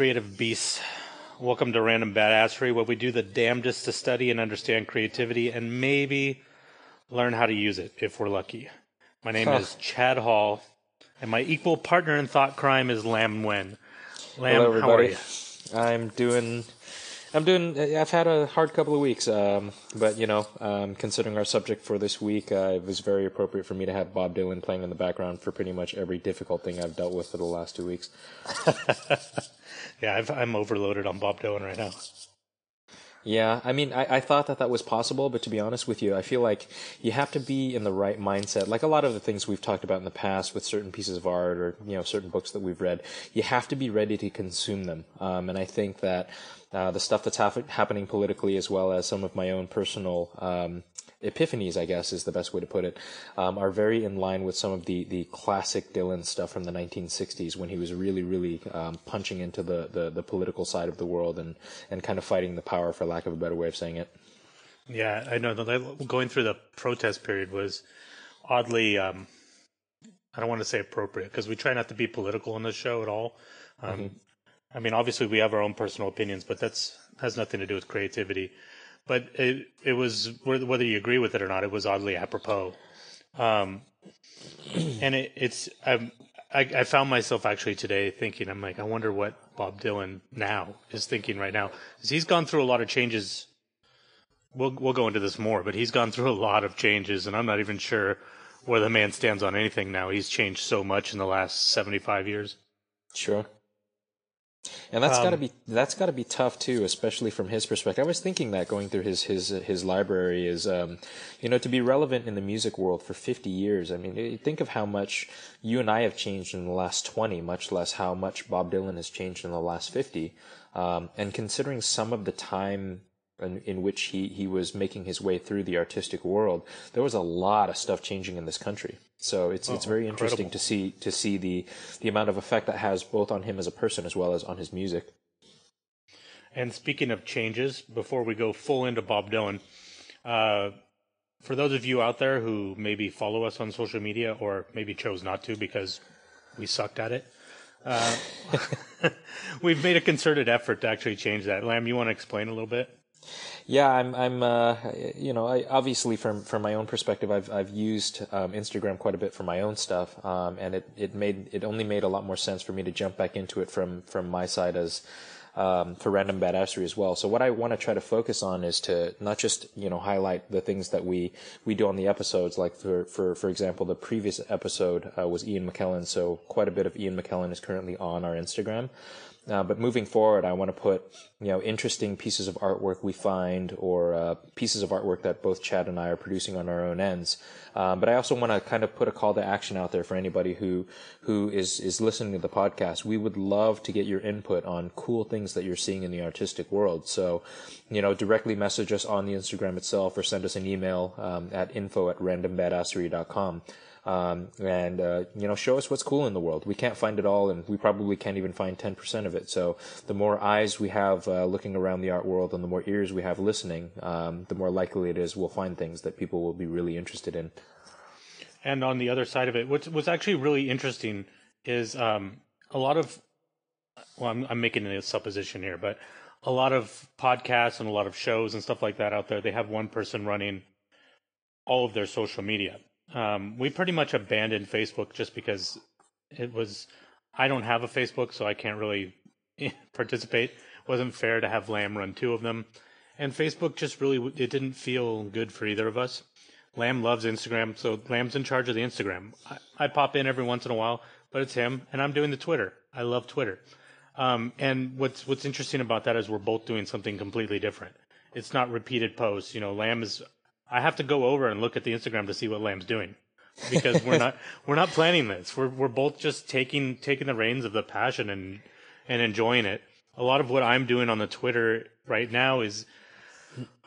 creative beasts. Welcome to Random Badassery, where we do the damnedest to study and understand creativity and maybe learn how to use it if we're lucky. My name Huh. is Chad Hall, and my equal partner in thought crime is Lam Wen. Lam, Hello, how are you? I'm doing. I'm doing. I've had a hard couple of weeks, um, but you know, um, considering our subject for this week, uh, it was very appropriate for me to have Bob Dylan playing in the background for pretty much every difficult thing I've dealt with for the last two weeks. Yeah, I've, I'm overloaded on Bob Dylan right now. Yeah, I mean, I, I thought that that was possible, but to be honest with you, I feel like you have to be in the right mindset. Like a lot of the things we've talked about in the past with certain pieces of art or you know certain books that we've read, you have to be ready to consume them. Um, and I think that uh, the stuff that's hap- happening politically, as well as some of my own personal um, epiphanies, I guess is the best way to put it, um, are very in line with some of the, the classic Dylan stuff from the 1960s when he was really, really um, punching into the, the, the political side of the world and, and kind of fighting the power, for lack of a better way of saying it. Yeah, I know. Going through the protest period was oddly, um, I don't want to say appropriate because we try not to be political in this show at all. Um, I mean, obviously we have our own personal opinions, but that's has nothing to do with creativity. But it it was whether you agree with it or not, it was oddly apropos. Um, and it, it's um, I, I found myself actually today thinking, I'm like, I wonder what Bob Dylan now is thinking right now, 'Cause he's gone through a lot of changes we'll we'll go into this more, but he's gone through a lot of changes, and I'm not even sure where the man stands on anything now. He's changed so much in the last 75 years. Sure. And that's got to Um, be that's got to be tough too, especially from his perspective. I was thinking that going through his his his library is, um, you know, to be relevant in the music world for fifty years. I mean, think of how much you and I have changed in the last twenty, much less how much Bob Dylan has changed in the last fifty. Um, and considering some of the time in, in which he he was making his way through the artistic world, there was a lot of stuff changing in this country. So it's it's Oh, very interesting to see to see the the amount of effect that has both on him as a person as well as on his music. And speaking of changes, before we go full into Bob Dylan, uh, for those of you out there who maybe follow us on social media or maybe chose not to because we sucked at it, uh, we've made a concerted effort to actually change that. Lam, you want to explain a little bit? Yeah, I'm. I'm. Uh, you know, I, obviously from from my own perspective, I've I've used um, Instagram quite a bit for my own stuff, um, and it it made it only made a lot more sense for me to jump back into it from from my side as um, for random badassery as well. So what I want to try to focus on is to not just you know highlight the things that we we do on the episodes. Like for for for example, the previous episode uh, was Ian McKellen, so quite a bit of Ian McKellen is currently on our Instagram. Uh, but moving forward, I want to put you know interesting pieces of artwork we find, or uh, pieces of artwork that both Chad and I are producing on our own ends. Um, but I also want to kind of put a call to action out there for anybody who who is is listening to the podcast. We would love to get your input on cool things that you're seeing in the artistic world. So, you know, directly message us on the Instagram itself, or send us an email um, at info at randombadassery.com um, and uh, you know show us what's cool in the world. We can't find it all, and we probably can't even find ten percent of it. So the more eyes we have uh, looking around the art world, and the more ears we have listening, um, the more likely it is we'll find things that people will be really interested in. And on the other side of it, what's what's actually really interesting is um, a lot of well, I'm, I'm making a supposition here, but a lot of podcasts and a lot of shows and stuff like that out there, they have one person running all of their social media. Um, we pretty much abandoned Facebook just because it was. I don't have a Facebook, so I can't really participate. It wasn't fair to have Lam run two of them, and Facebook just really it didn't feel good for either of us. Lam loves Instagram, so Lam's in charge of the Instagram. I, I pop in every once in a while, but it's him, and I'm doing the Twitter. I love Twitter. Um, and what's what's interesting about that is we're both doing something completely different. It's not repeated posts. You know, Lam is. I have to go over and look at the Instagram to see what Lam's doing because we're not we're not planning this. We're we're both just taking taking the reins of the passion and and enjoying it. A lot of what I'm doing on the Twitter right now is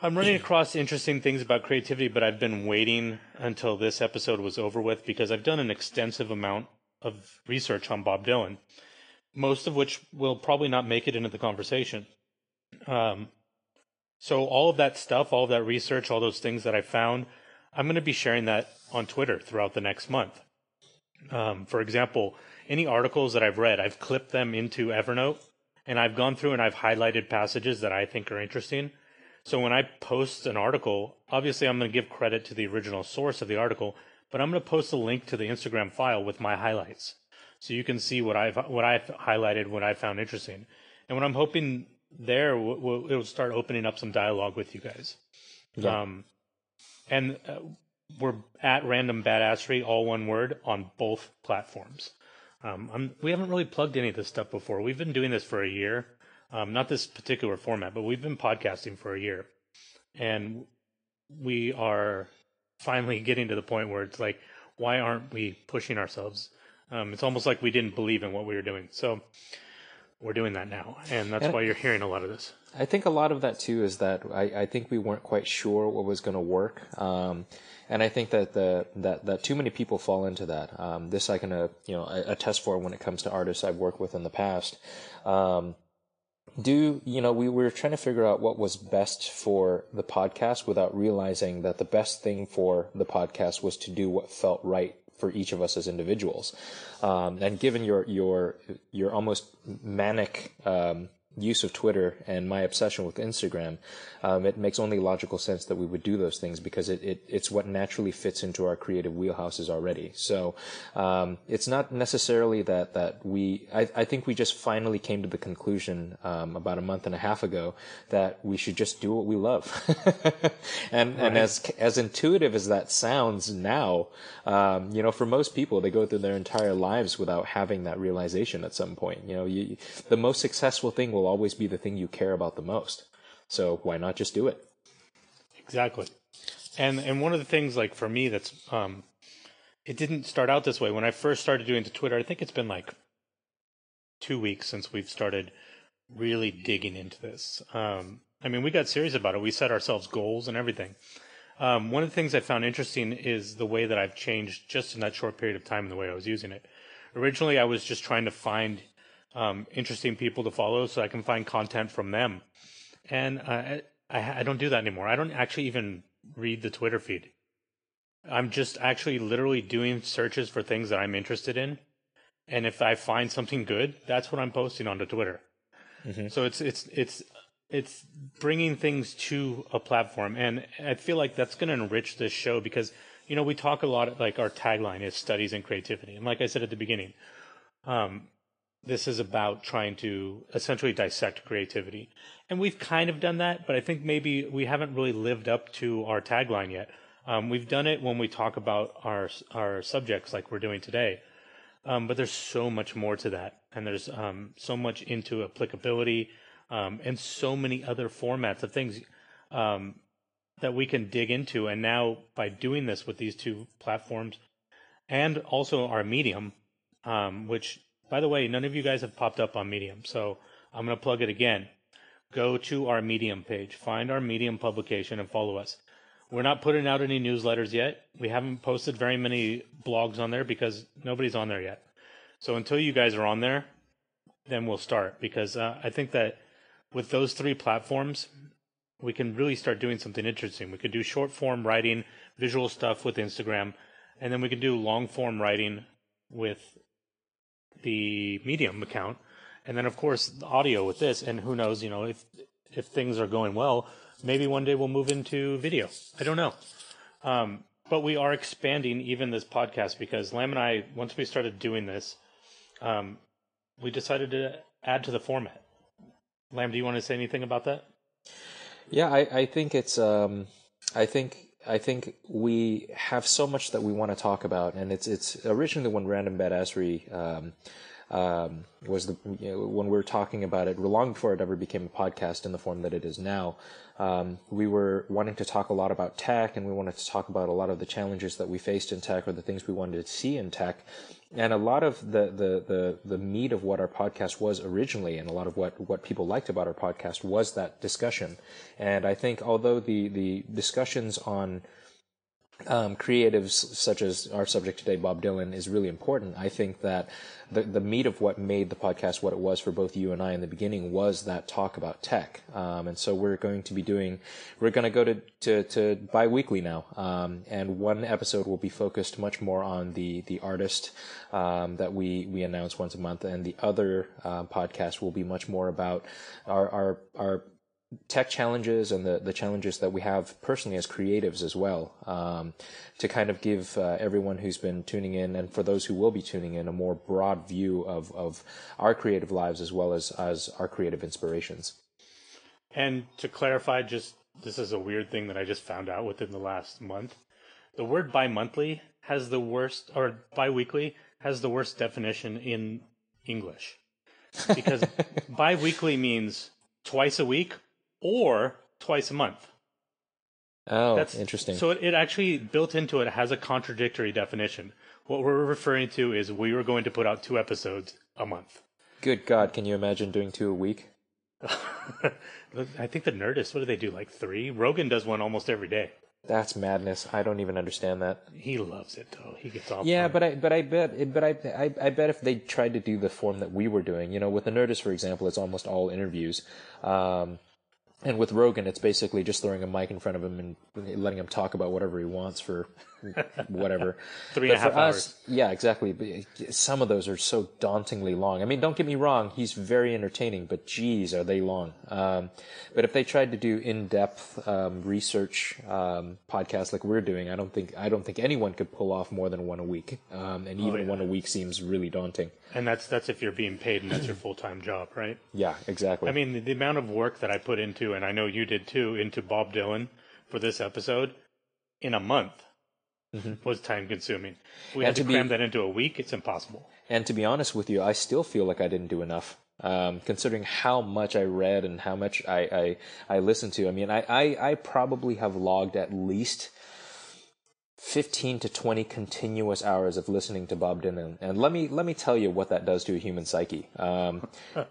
I'm running across interesting things about creativity, but I've been waiting until this episode was over with because I've done an extensive amount of research on Bob Dylan, most of which will probably not make it into the conversation. Um, so all of that stuff, all of that research, all those things that I found, I'm going to be sharing that on Twitter throughout the next month. Um, for example, any articles that I've read, I've clipped them into Evernote and I've gone through and I've highlighted passages that I think are interesting. So when I post an article, obviously I'm going to give credit to the original source of the article, but I'm going to post a link to the Instagram file with my highlights, so you can see what I've what I've highlighted, what I found interesting, and what I'm hoping there will it'll start opening up some dialogue with you guys. Yeah. Um, and uh, we're at Random Badassery, all one word, on both platforms. Um, we haven't really plugged any of this stuff before. We've been doing this for a year, um, not this particular format, but we've been podcasting for a year, and we are finally getting to the point where it's like, why aren't we pushing ourselves? Um, it's almost like we didn't believe in what we were doing. So we're doing that now, and that's and why you're hearing a lot of this. I think a lot of that too is that I, I think we weren't quite sure what was going to work, um, and I think that the that that too many people fall into that. Um, this I can uh, you know attest for when it comes to artists I've worked with in the past. Um, do you know we were trying to figure out what was best for the podcast without realizing that the best thing for the podcast was to do what felt right for each of us as individuals. Um, and given your your your almost manic um, use of Twitter and my obsession with Instagram, um, it makes only logical sense that we would do those things because it, it it's what naturally fits into our creative wheelhouses already. So um, it's not necessarily that that we. I, I think we just finally came to the conclusion um, about a month and a half ago that we should just do what we love. and right. and as as intuitive as that sounds now, um, you know, for most people, they go through their entire lives without having that realization at some point. You know, you, the most successful thing will always be the thing you care about the most. So why not just do it? Exactly. And and one of the things like for me that's um it didn't start out this way. When I first started doing the Twitter, I think it's been like two weeks since we've started really digging into this. Um I mean, we got serious about it. We set ourselves goals and everything. Um, one of the things I found interesting is the way that I've changed just in that short period of time, the way I was using it. Originally, I was just trying to find um, interesting people to follow so I can find content from them. And uh, I, I don't do that anymore. I don't actually even read the Twitter feed. I'm just actually literally doing searches for things that I'm interested in. And if I find something good, that's what I'm posting onto Twitter. Mm-hmm. So it's it's it's it's bringing things to a platform, and I feel like that's going to enrich this show because you know we talk a lot. Like our tagline is studies and creativity, and like I said at the beginning, um, this is about trying to essentially dissect creativity. And we've kind of done that, but I think maybe we haven't really lived up to our tagline yet. Um, we've done it when we talk about our our subjects like we're doing today. Um, but there's so much more to that, and there's um, so much into applicability, um, and so many other formats of things um, that we can dig into. And now, by doing this with these two platforms, and also our medium, um, which by the way, none of you guys have popped up on Medium, so I'm going to plug it again. Go to our Medium page, find our Medium publication, and follow us. We're not putting out any newsletters yet. We haven't posted very many blogs on there because nobody's on there yet. So until you guys are on there, then we'll start because uh, I think that with those three platforms, we can really start doing something interesting. We could do short form writing, visual stuff with Instagram, and then we can do long form writing with the Medium account, and then of course the audio with this. And who knows, you know, if if things are going well, maybe one day we'll move into video. I don't know. Um, but we are expanding even this podcast because Lam and I, once we started doing this, um, we decided to add to the format. Lam, do you want to say anything about that? Yeah, I, I think it's. Um, I think I think we have so much that we want to talk about, and it's it's originally when Random Badassery um, um, was the you know, when we were talking about it long before it ever became a podcast in the form that it is now. Um, we were wanting to talk a lot about tech, and we wanted to talk about a lot of the challenges that we faced in tech, or the things we wanted to see in tech, and a lot of the the the, the meat of what our podcast was originally, and a lot of what what people liked about our podcast was that discussion. And I think although the the discussions on um, creatives such as our subject today, Bob Dylan, is really important. I think that the the meat of what made the podcast what it was for both you and I in the beginning was that talk about tech. Um, and so we're going to be doing, we're going to go to to, to biweekly now, um, and one episode will be focused much more on the the artist um, that we we announce once a month, and the other uh, podcast will be much more about our our our tech challenges and the, the challenges that we have personally as creatives as well um, to kind of give uh, everyone who's been tuning in and for those who will be tuning in a more broad view of, of our creative lives as well as, as our creative inspirations. And to clarify, just this is a weird thing that I just found out within the last month. The word bi-monthly has the worst, or bi-weekly has the worst definition in English. Because bi-weekly means twice a week or twice a month. Oh, That's interesting. So it, it actually built into it has a contradictory definition. What we're referring to is we were going to put out two episodes a month. Good God, can you imagine doing two a week? I think the Nerdist, what do they do? Like three? Rogan does one almost every day. That's madness. I don't even understand that. He loves it though. He gets off. Yeah, but I but I bet but I, I I bet if they tried to do the form that we were doing, you know, with the Nerdist, for example, it's almost all interviews. Um, and with Rogan, it's basically just throwing a mic in front of him and letting him talk about whatever he wants for whatever. Three and a half hours. Us, yeah, exactly. Some of those are so dauntingly long. I mean, don't get me wrong, he's very entertaining, but geez, are they long. Um, but if they tried to do in-depth um, research um, podcasts like we're doing, I don't think I don't think anyone could pull off more than one a week. Um, and even oh, yeah. one a week seems really daunting. And that's that's if you're being paid and that's your full-time job, right? Yeah, exactly. I mean, the, the amount of work that I put into, and I know you did too, into Bob Dylan for this episode in a month mm-hmm. was time consuming. We and had to, to cram be, that into a week. It's impossible. And to be honest with you, I still feel like I didn't do enough. Um, considering how much I read and how much I, I, I listened to. I mean, I, I, I probably have logged at least 15 to 20 continuous hours of listening to Bob Dylan. And let me, let me tell you what that does to a human psyche. Um,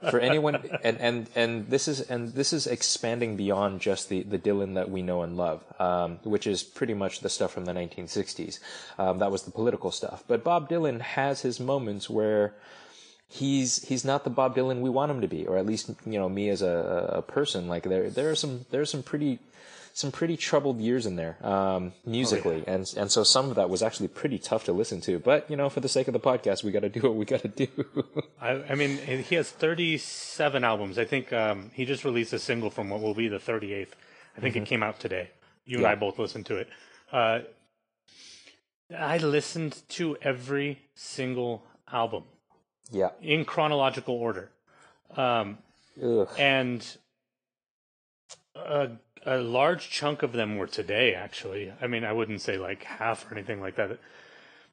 for anyone, and, and, and this is, and this is expanding beyond just the, the Dylan that we know and love, um, which is pretty much the stuff from the 1960s. Um, that was the political stuff. But Bob Dylan has his moments where, he's he's not the Bob Dylan we want him to be, or at least you know me as a, a person. Like there there are some there are some pretty some pretty troubled years in there um, musically, oh, yeah. and and so some of that was actually pretty tough to listen to. But you know, for the sake of the podcast, we got to do what we got to do. I, I, mean, he has 37 albums. I think um, he just released a single from what will be the 38th. I think mm-hmm. it came out today. You yeah. and I both listened to it. Uh, I listened to every single album. Yeah. In chronological order. Um, and a a large chunk of them were today, actually. I mean, I wouldn't say like half or anything like that.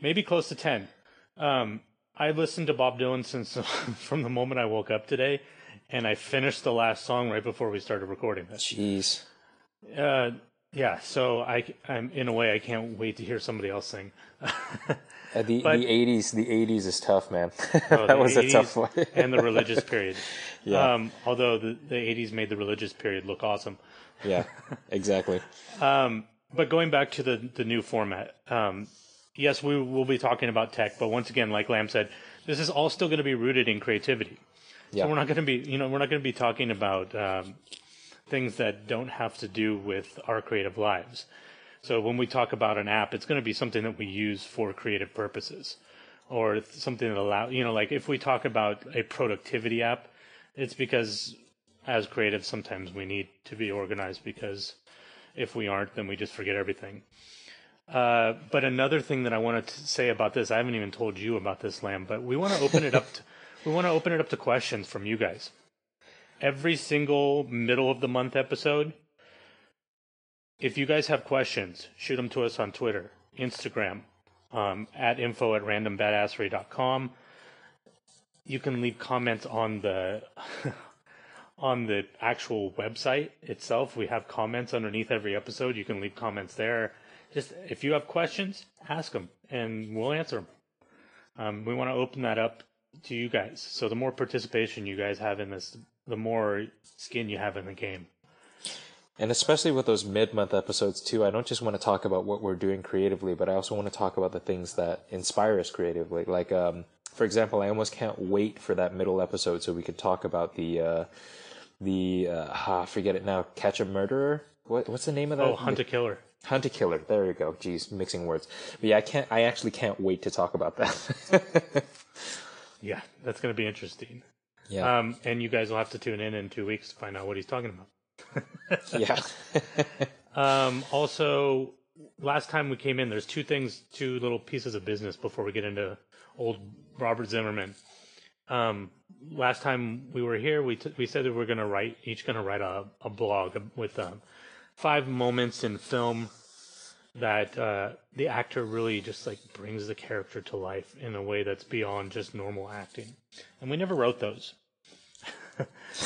Maybe close to 10. Um, I listened to Bob Dylan since from the moment I woke up today, and I finished the last song right before we started recording this. Jeez. Uh, yeah, so I, I'm in a way I can't wait to hear somebody else sing. Uh, the but, the eighties the eighties is tough, man. Oh, that was a tough one. and the religious period. Yeah. Um, although the the eighties made the religious period look awesome. Yeah, exactly. um, but going back to the the new format, um, yes, we will be talking about tech, but once again, like Lam said, this is all still going to be rooted in creativity. Yeah. So we're not going to be, you know, we're not going to be talking about um, things that don't have to do with our creative lives. So when we talk about an app, it's going to be something that we use for creative purposes, or something that allow, you know, like if we talk about a productivity app, it's because as creatives, sometimes we need to be organized because if we aren't, then we just forget everything. Uh, but another thing that I wanted to say about this, I haven't even told you about this, Lam, but we want to open it up. To, we want to open it up to questions from you guys. Every single middle of the month episode, if you guys have questions, shoot them to us on Twitter, Instagram, um, at info at randombadassery.com. You can leave comments on the on the actual website itself. We have comments underneath every episode. You can leave comments there. Just if you have questions, ask them, and we'll answer them. Um, we want to open that up to you guys. So the more participation you guys have in this, the more skin you have in the game. And especially with those mid-month episodes too, I don't just want to talk about what we're doing creatively, but I also want to talk about the things that inspire us creatively. Like, um, for example, I almost can't wait for that middle episode so we could talk about the uh, the uh, ah, forget it now, catch a murderer. What what's the name of that? Oh, Hunt a Killer. Hunt a Killer. There you go. Jeez, mixing words. But yeah, I can't. I actually can't wait to talk about that. Yeah, that's going to be interesting. yeah, Um, and you guys will have to tune in in two weeks to find out what he's talking about. yeah, Um, also, last time we came in, there's two things, two little pieces of business before we get into old Robert Zimmerman. Um, last time we were here, we t- we said that we are going to write each to write a, a blog with um, five moments in film that uh, the actor really just like brings the character to life in a way that's beyond just normal acting. And we never wrote those.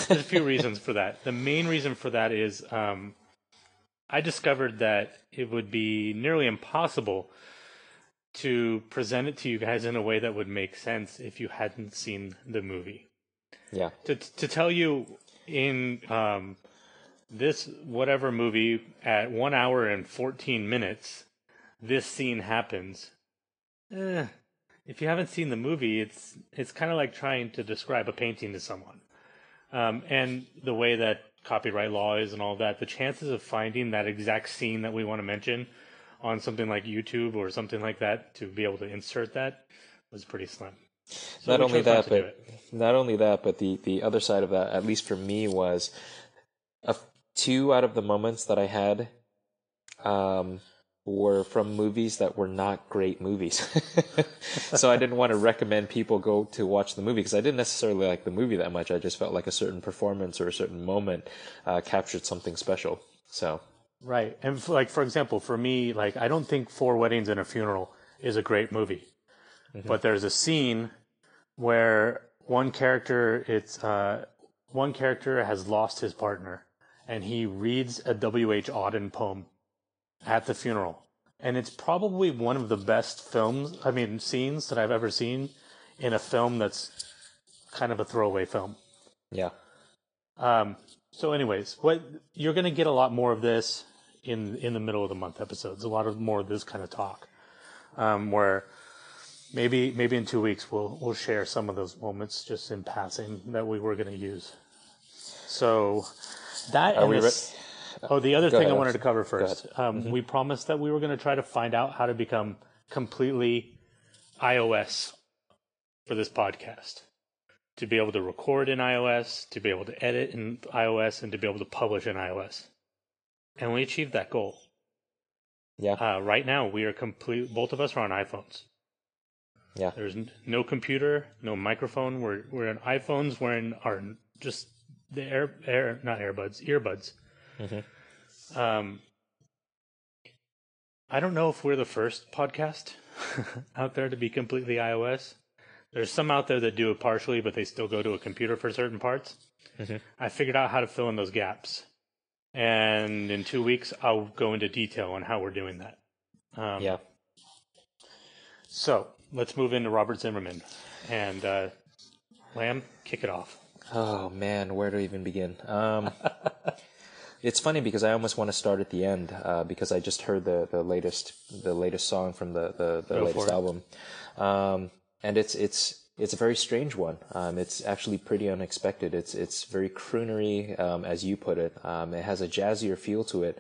There's a few reasons for that. The main reason for that is um, I discovered that it would be nearly impossible to present it to you guys in a way that would make sense if you hadn't seen the movie. yeah, To to tell you in um, this whatever movie at one hour and fourteen minutes, this scene happens. Eh, if you haven't seen the movie, it's it's kind of like trying to describe a painting to someone. Um, and the way that copyright law is and all that, the chances of finding that exact scene that we want to mention on something like YouTube or something like that to be able to insert that was pretty slim. So not only not that, but not only that, but the the other side of that, at least for me, was a, two out of the moments that I had um, were from movies that were not great movies. so I didn't want to recommend people go to watch the movie because I didn't necessarily like the movie that much. I just felt like a certain performance or a certain moment uh, captured something special. So Right. And f like for example, for me, like I don't think Four Weddings and a Funeral is a great movie. But there's a scene where one character it's uh one character has lost his partner and he reads a W.H. Auden poem at the funeral. And it's probably one of the best films, I mean, scenes that I've ever seen in a film that's kind of a throwaway film. yeah, Um, so, anyways, what you're going to get a lot more of this in in the middle of the month episodes. A lot of more of this kind of talk, um, where maybe maybe in two weeks we'll we'll share some of those moments just in passing that we were going to use. So that Are we this- oh, the other Go thing I wanted to cover first. Um, We promised that we were going to try to find out how to become completely iOS for this podcast to be able to record in iOS, to be able to edit in iOS, and to be able to publish in iOS. And we achieved that goal. yeah, Uh, right now, we are complete. Both of us are on iPhones. yeah, There's no computer, no microphone. We're we're on iPhones. We're in our just the air air not earbuds earbuds. Mhm. Um, I don't know if we're the first podcast out there to be completely iOS. There's some out there that do it partially, but they still go to a computer for certain parts. Mhm. I figured out how to fill in those gaps, and in two weeks I'll go into detail on how we're doing that. Um, yeah. so let's move into Robert Zimmerman and uh, Lam. Kick it off. Oh man, where to even begin? Um, it's funny because I almost want to start at the end uh, because I just heard the, the latest the latest song from the the, the latest album, um, and it's it's it's a very strange one. Um, it's actually pretty unexpected. It's it's very croonery, um, as you put it. Um, it has a jazzier feel to it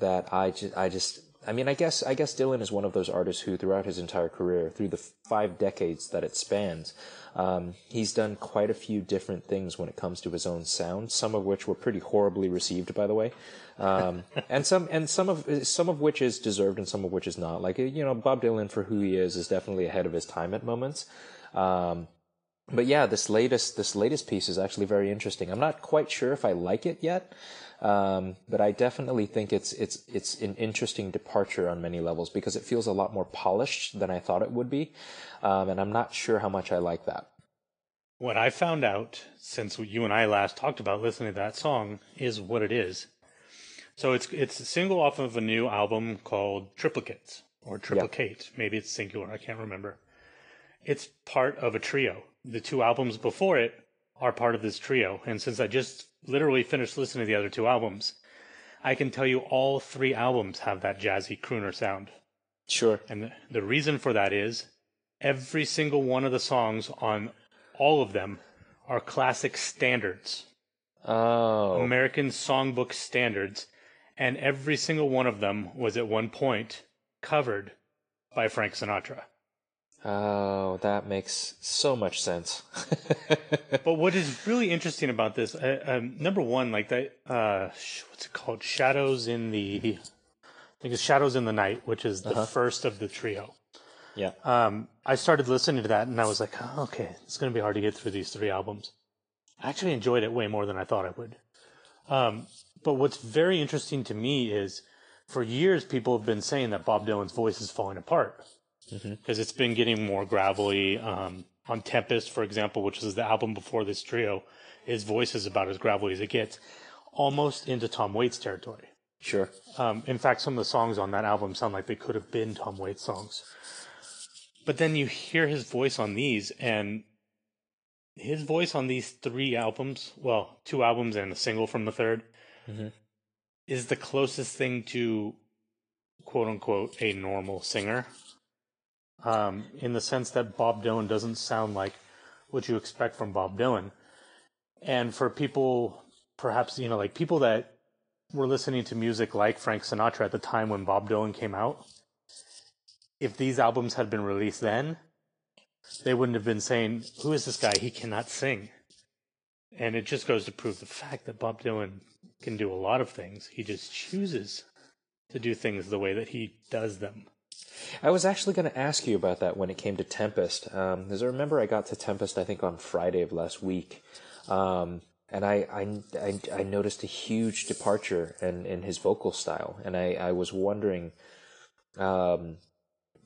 that I just I just I mean I guess I guess Dylan is one of those artists who throughout his entire career, through the five decades that it spans, um, he's done quite a few different things when it comes to his own sound. Some of which were pretty horribly received, by the way, um, and some and some of some of which is deserved and some of which is not. Like you know, Bob Dylan for who he is is definitely ahead of his time at moments. Um, but yeah, this latest this latest piece is actually very interesting. I'm not quite sure if I like it yet, um, but I definitely think it's it's it's an interesting departure on many levels because it feels a lot more polished than I thought it would be, um, and I'm not sure how much I like that. What I found out since you and I last talked about listening to that song is what it is. So it's it's a single off of a new album called Triplicates or Triplicate. Maybe it's singular. I can't remember. It's part of a trio. The two albums before it are part of this trio. And since I just literally finished listening to the other two albums, I can tell you all three albums have that jazzy crooner sound. Sure. And the, the reason for that is every single one of the songs on all of them are classic standards, Oh. American songbook standards, and every single one of them was at one point covered by Frank Sinatra. Oh, that makes so much sense. But what is really interesting about this, uh, um, number one, like that, uh, what's it called? Shadows in the, I think it's Shadows in the Night, which is the first of the trio. yeah. Um, I started listening to that and I was like, oh, okay, it's going to be hard to get through these three albums. I actually enjoyed it way more than I thought I would. Um, but what's very interesting to me is for years people have been saying that Bob Dylan's voice is falling apart because it's been getting more gravelly. Um, on Tempest, for example, which is the album before this trio, his voice is about as gravelly as it gets, almost into Tom Waits territory. Sure. Um, in fact, some of the songs on that album sound like they could have been Tom Waits songs. But then you hear his voice on these, and his voice on these three albums well, two albums and a single from the 3rd Mhm. is the closest thing to quote unquote a normal singer. Um, in the sense that Bob Dylan doesn't sound like what you expect from Bob Dylan. And for people, perhaps, you know, like people that were listening to music like Frank Sinatra at the time when Bob Dylan came out, if these albums had been released then, they wouldn't have been saying, Who is this guy? He cannot sing. And it just goes to prove the fact that Bob Dylan can do a lot of things. He just chooses to do things the way that he does them. I was actually going to ask you about that when it came to Tempest. Um, as I remember, I got to Tempest, I think, on Friday of last week. Um, and I, I, I, noticed a huge departure in, in his vocal style. And I, I was wondering, um,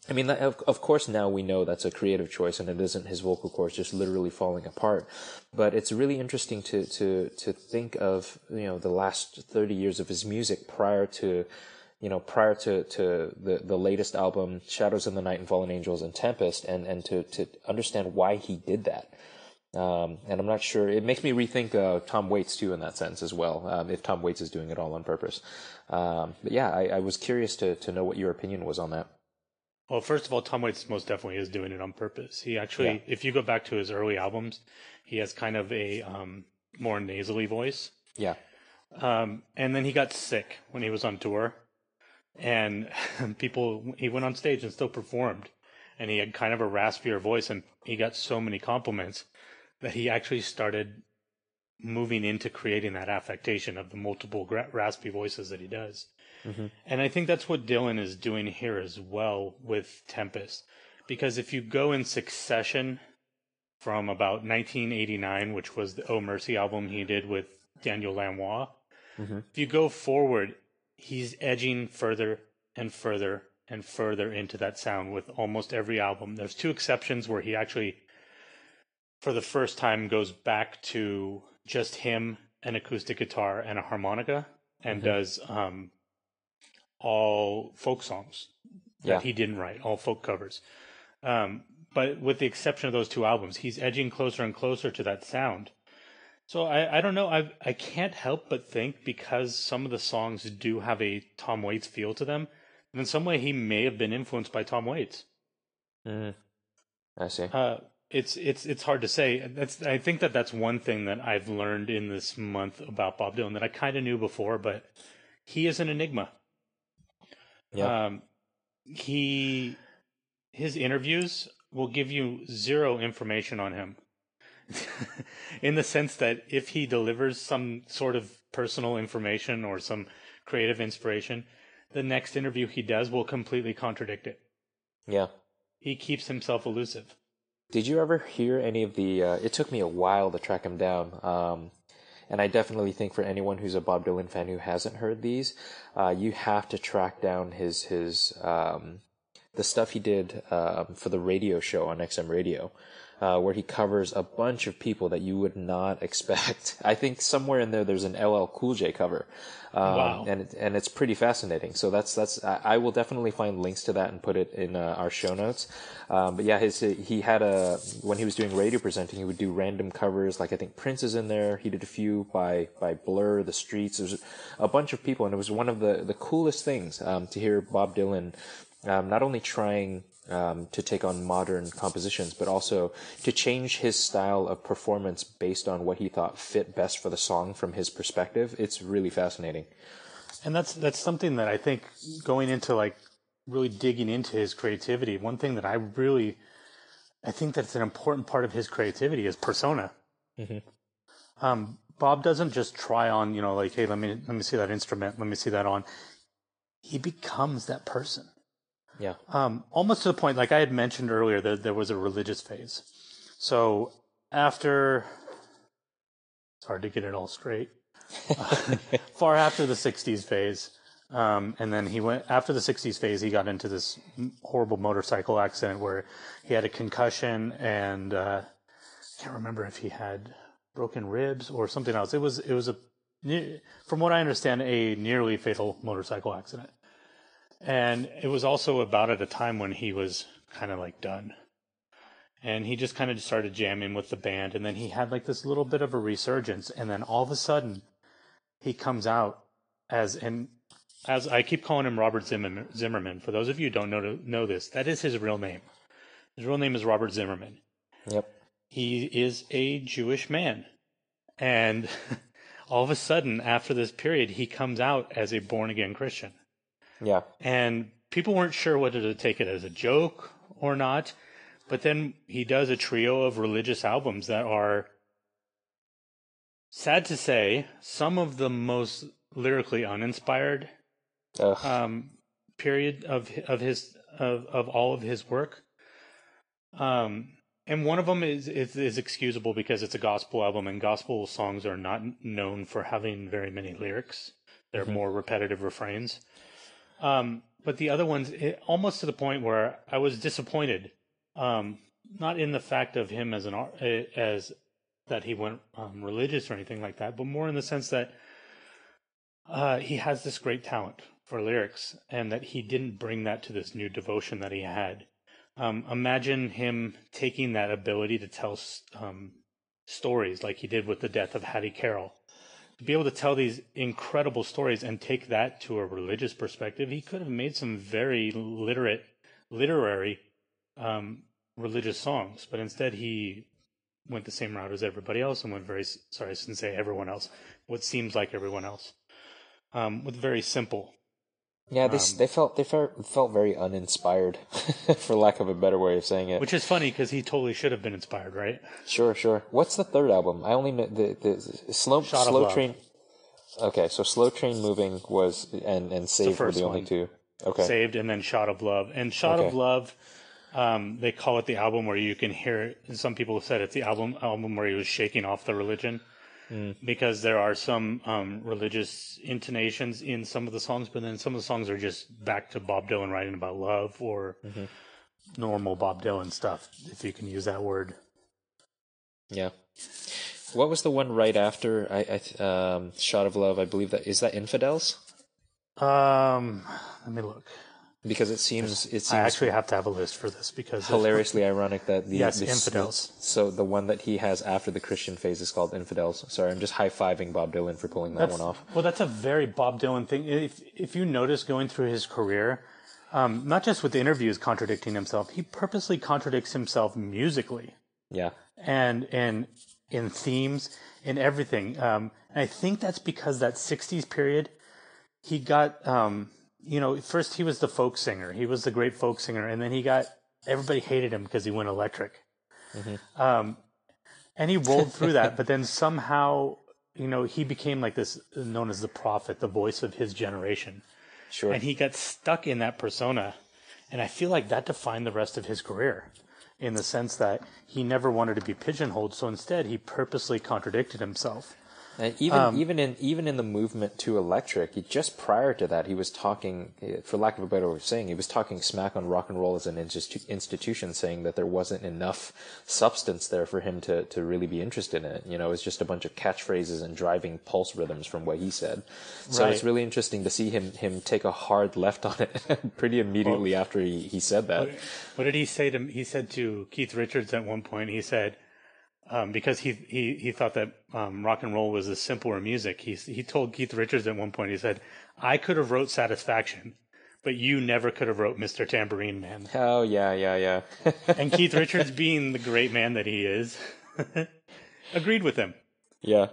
I mean, of, of course, now we know that's a creative choice and it isn't his vocal cords just literally falling apart. But it's really interesting to, to, to think of, you know, the last 30 years of his music prior to, you know, prior to, to the, the latest album, Shadows in the Night and Fallen Angels and Tempest, and, and to, to understand why he did that. Um, and I'm not sure. It makes me rethink uh, Tom Waits too, in that sense as well. Um, if Tom Waits is doing it all on purpose, um, but yeah, I, I was curious to to know what your opinion was on that. Well, first of all, Tom Waits most definitely is doing it on purpose. He actually, Yeah. if you go back to his early albums, he has kind of a um, more nasally voice. Yeah, Um, and then he got sick when he was on tour, and people he went on stage and still performed, and he had kind of a raspier voice, and he got so many compliments that he actually started moving into creating that affectation of the multiple gra- raspy voices that he does. Mm-hmm. And I think that's what Dylan is doing here as well with Tempest, because if you go in succession from about 1989, which was the Oh Mercy album he did with Daniel Lanois. Mm-hmm. If you go forward, he's edging further and further and further into that sound with almost every album. There's two exceptions where he actually, for the first time, goes back to just him, an acoustic guitar, and a harmonica, and does um, all folk songs that Yeah. he didn't write, all folk covers. Um, but with the exception of those two albums, he's edging closer and closer to that sound. So I, I don't know. I I can't help but think because some of the songs do have a Tom Waits feel to them, in some way he may have been influenced by Tom Waits. mm. I see. Uh, it's it's it's hard to say. That's I think that that's one thing that I've learned in this month about Bob Dylan that I kind of knew before, but he is an enigma. Yeah. Um, he his interviews will give you zero information on him. in the sense that if he delivers some sort of personal information or some creative inspiration, the next interview he does will completely contradict it. yeah. He keeps himself elusive. Did you ever hear any of the? Uh, it took me a while to track him down, um, and I definitely think for anyone who's a Bob Dylan fan who hasn't heard these, uh, you have to track down his his um, the stuff he did um, for the radio show on XM Radio. Uh, where he covers a bunch of people that you would not expect. I think somewhere in there there's an LL Cool J cover, um, Wow. and it, and it's pretty fascinating. So that's that's I, I will definitely find links to that and put it in uh, our show notes. Um, but yeah, his he had a when he was doing radio presenting, he would do random covers. Like I think Prince is in there. He did a few by by Blur, The Streets. There's a bunch of people, and it was one of the the coolest things um, to hear Bob Dylan um, not only trying um, to take on modern compositions, but also to change his style of performance based on what he thought fit best for the song from his perspective. It's really fascinating. And that's that's something that I think going into like really digging into his creativity. One thing that I really, I think that's an important part of his creativity is persona. Mhm. Um, Bob doesn't just try on, you know, like, hey, let me let me see that instrument, let me see that on. He becomes that person. Yeah. Um, almost to the point, like I had mentioned earlier, that there was a religious phase. So after, it's hard to get it all straight. far after the '60s phase, um, and then he went after the '60s phase. He got into this horrible motorcycle accident where he had a concussion, and uh, I can't remember if he had broken ribs or something else. It was it was a, from what I understand, a nearly fatal motorcycle accident and it was also about at a time when he was kind of like done and he just kind of started jamming with the band and then he had like this little bit of a resurgence and then all of a sudden he comes out as and as I keep calling him Robert Zimmerman, Zimmerman. For those of you who don't know know this, that is his real name. His real name is Robert Zimmerman. Yep. He is a Jewish man, and all of a sudden, after this period, he comes out as a born again Christian Yeah. and people weren't sure whether to take it as a joke or not. But then he does a trio of religious albums that are, sad to say, some of the most lyrically uninspired um, period of of his of of all of his work. Um, and one of them is, is is excusable because it's a gospel album, and gospel songs are not known for having very many lyrics. They're Mhm. more repetitive refrains. Um, but the other ones, it, almost to the point where I was disappointed. Um, not in the fact of him as an as that he went um, religious or anything like that, but more in the sense that uh, he has this great talent for lyrics, and that he didn't bring that to this new devotion that he had. Um, imagine him taking that ability to tell um, stories like he did with the death of Hattie Carroll. To be able to tell these incredible stories and take that to a religious perspective, he could have made some very literate, literary, um, religious songs. But instead, he went the same route as everybody else and went very, sorry, I shouldn't say everyone else, what seems like everyone else, um, with very simple Yeah, they um, they felt they felt felt very uninspired, for lack of a better way of saying it. Which is funny because he totally should have been inspired, right? Sure, sure. What's the third album? I only know the the slow Shot slow train. Okay, so slow train moving was and and save were the only one. two. Okay, Saved and then Shot of Love. And Shot Okay. of Love, um, they call it the album where you can hear. Some people have said it's the album album where he was shaking off the religion. Hmm. Because there are some um, religious intonations in some of the songs, but then some of the songs are just back to Bob Dylan writing about love or Mm-hmm. normal Bob Dylan stuff, if you can use that word. yeah. What was the one right after I, I um, Shot of Love? I believe that is that Infidels Um, let me look. Because it seems it seems I actually have to have a list for this because hilariously ironic that the Yes, the- Infidels. So the one that he has after the Christian phase is called Infidels. Sorry, I'm just high fiving Bob Dylan for pulling that That's, one off. Well, that's a very Bob Dylan thing. If if you notice going through his career, um, not just with interviews contradicting himself, he purposely contradicts himself musically Yeah, and and in themes in everything. Um, and I think that's because that '60s period, he got um, you know first he was the folk singer, he was the great folk singer, and then he got everybody hated him because he went electric. Um, and he rolled through that, but then somehow you know he became like this known as the prophet, the voice of his generation, sure. and he got stuck in that persona, and I feel like that defined the rest of his career in the sense that he never wanted to be pigeonholed. So instead, he purposely contradicted himself. And even even in even in the movement to electric, he, just prior to that, he was talking, eh, for lack of a better way of saying, he was talking smack on rock and roll as an institu- institution, saying that there wasn't enough substance there for him to to really be interested in it. You know, it was just a bunch of catchphrases and driving pulse rhythms from what he said. So Right. it's really interesting to see him him take a hard left on it pretty immediately after he, he said that. What did he say to? He said to Keith Richards at one point. He said um, because he he he thought that um, rock and roll was a simpler music. He he told Keith Richards at one point. He said, "I could have wrote Satisfaction, but you never could have wrote Mr. Tambourine Man." Oh yeah, yeah, yeah. And Keith Richards, being the great man that he is, agreed with him. yeah.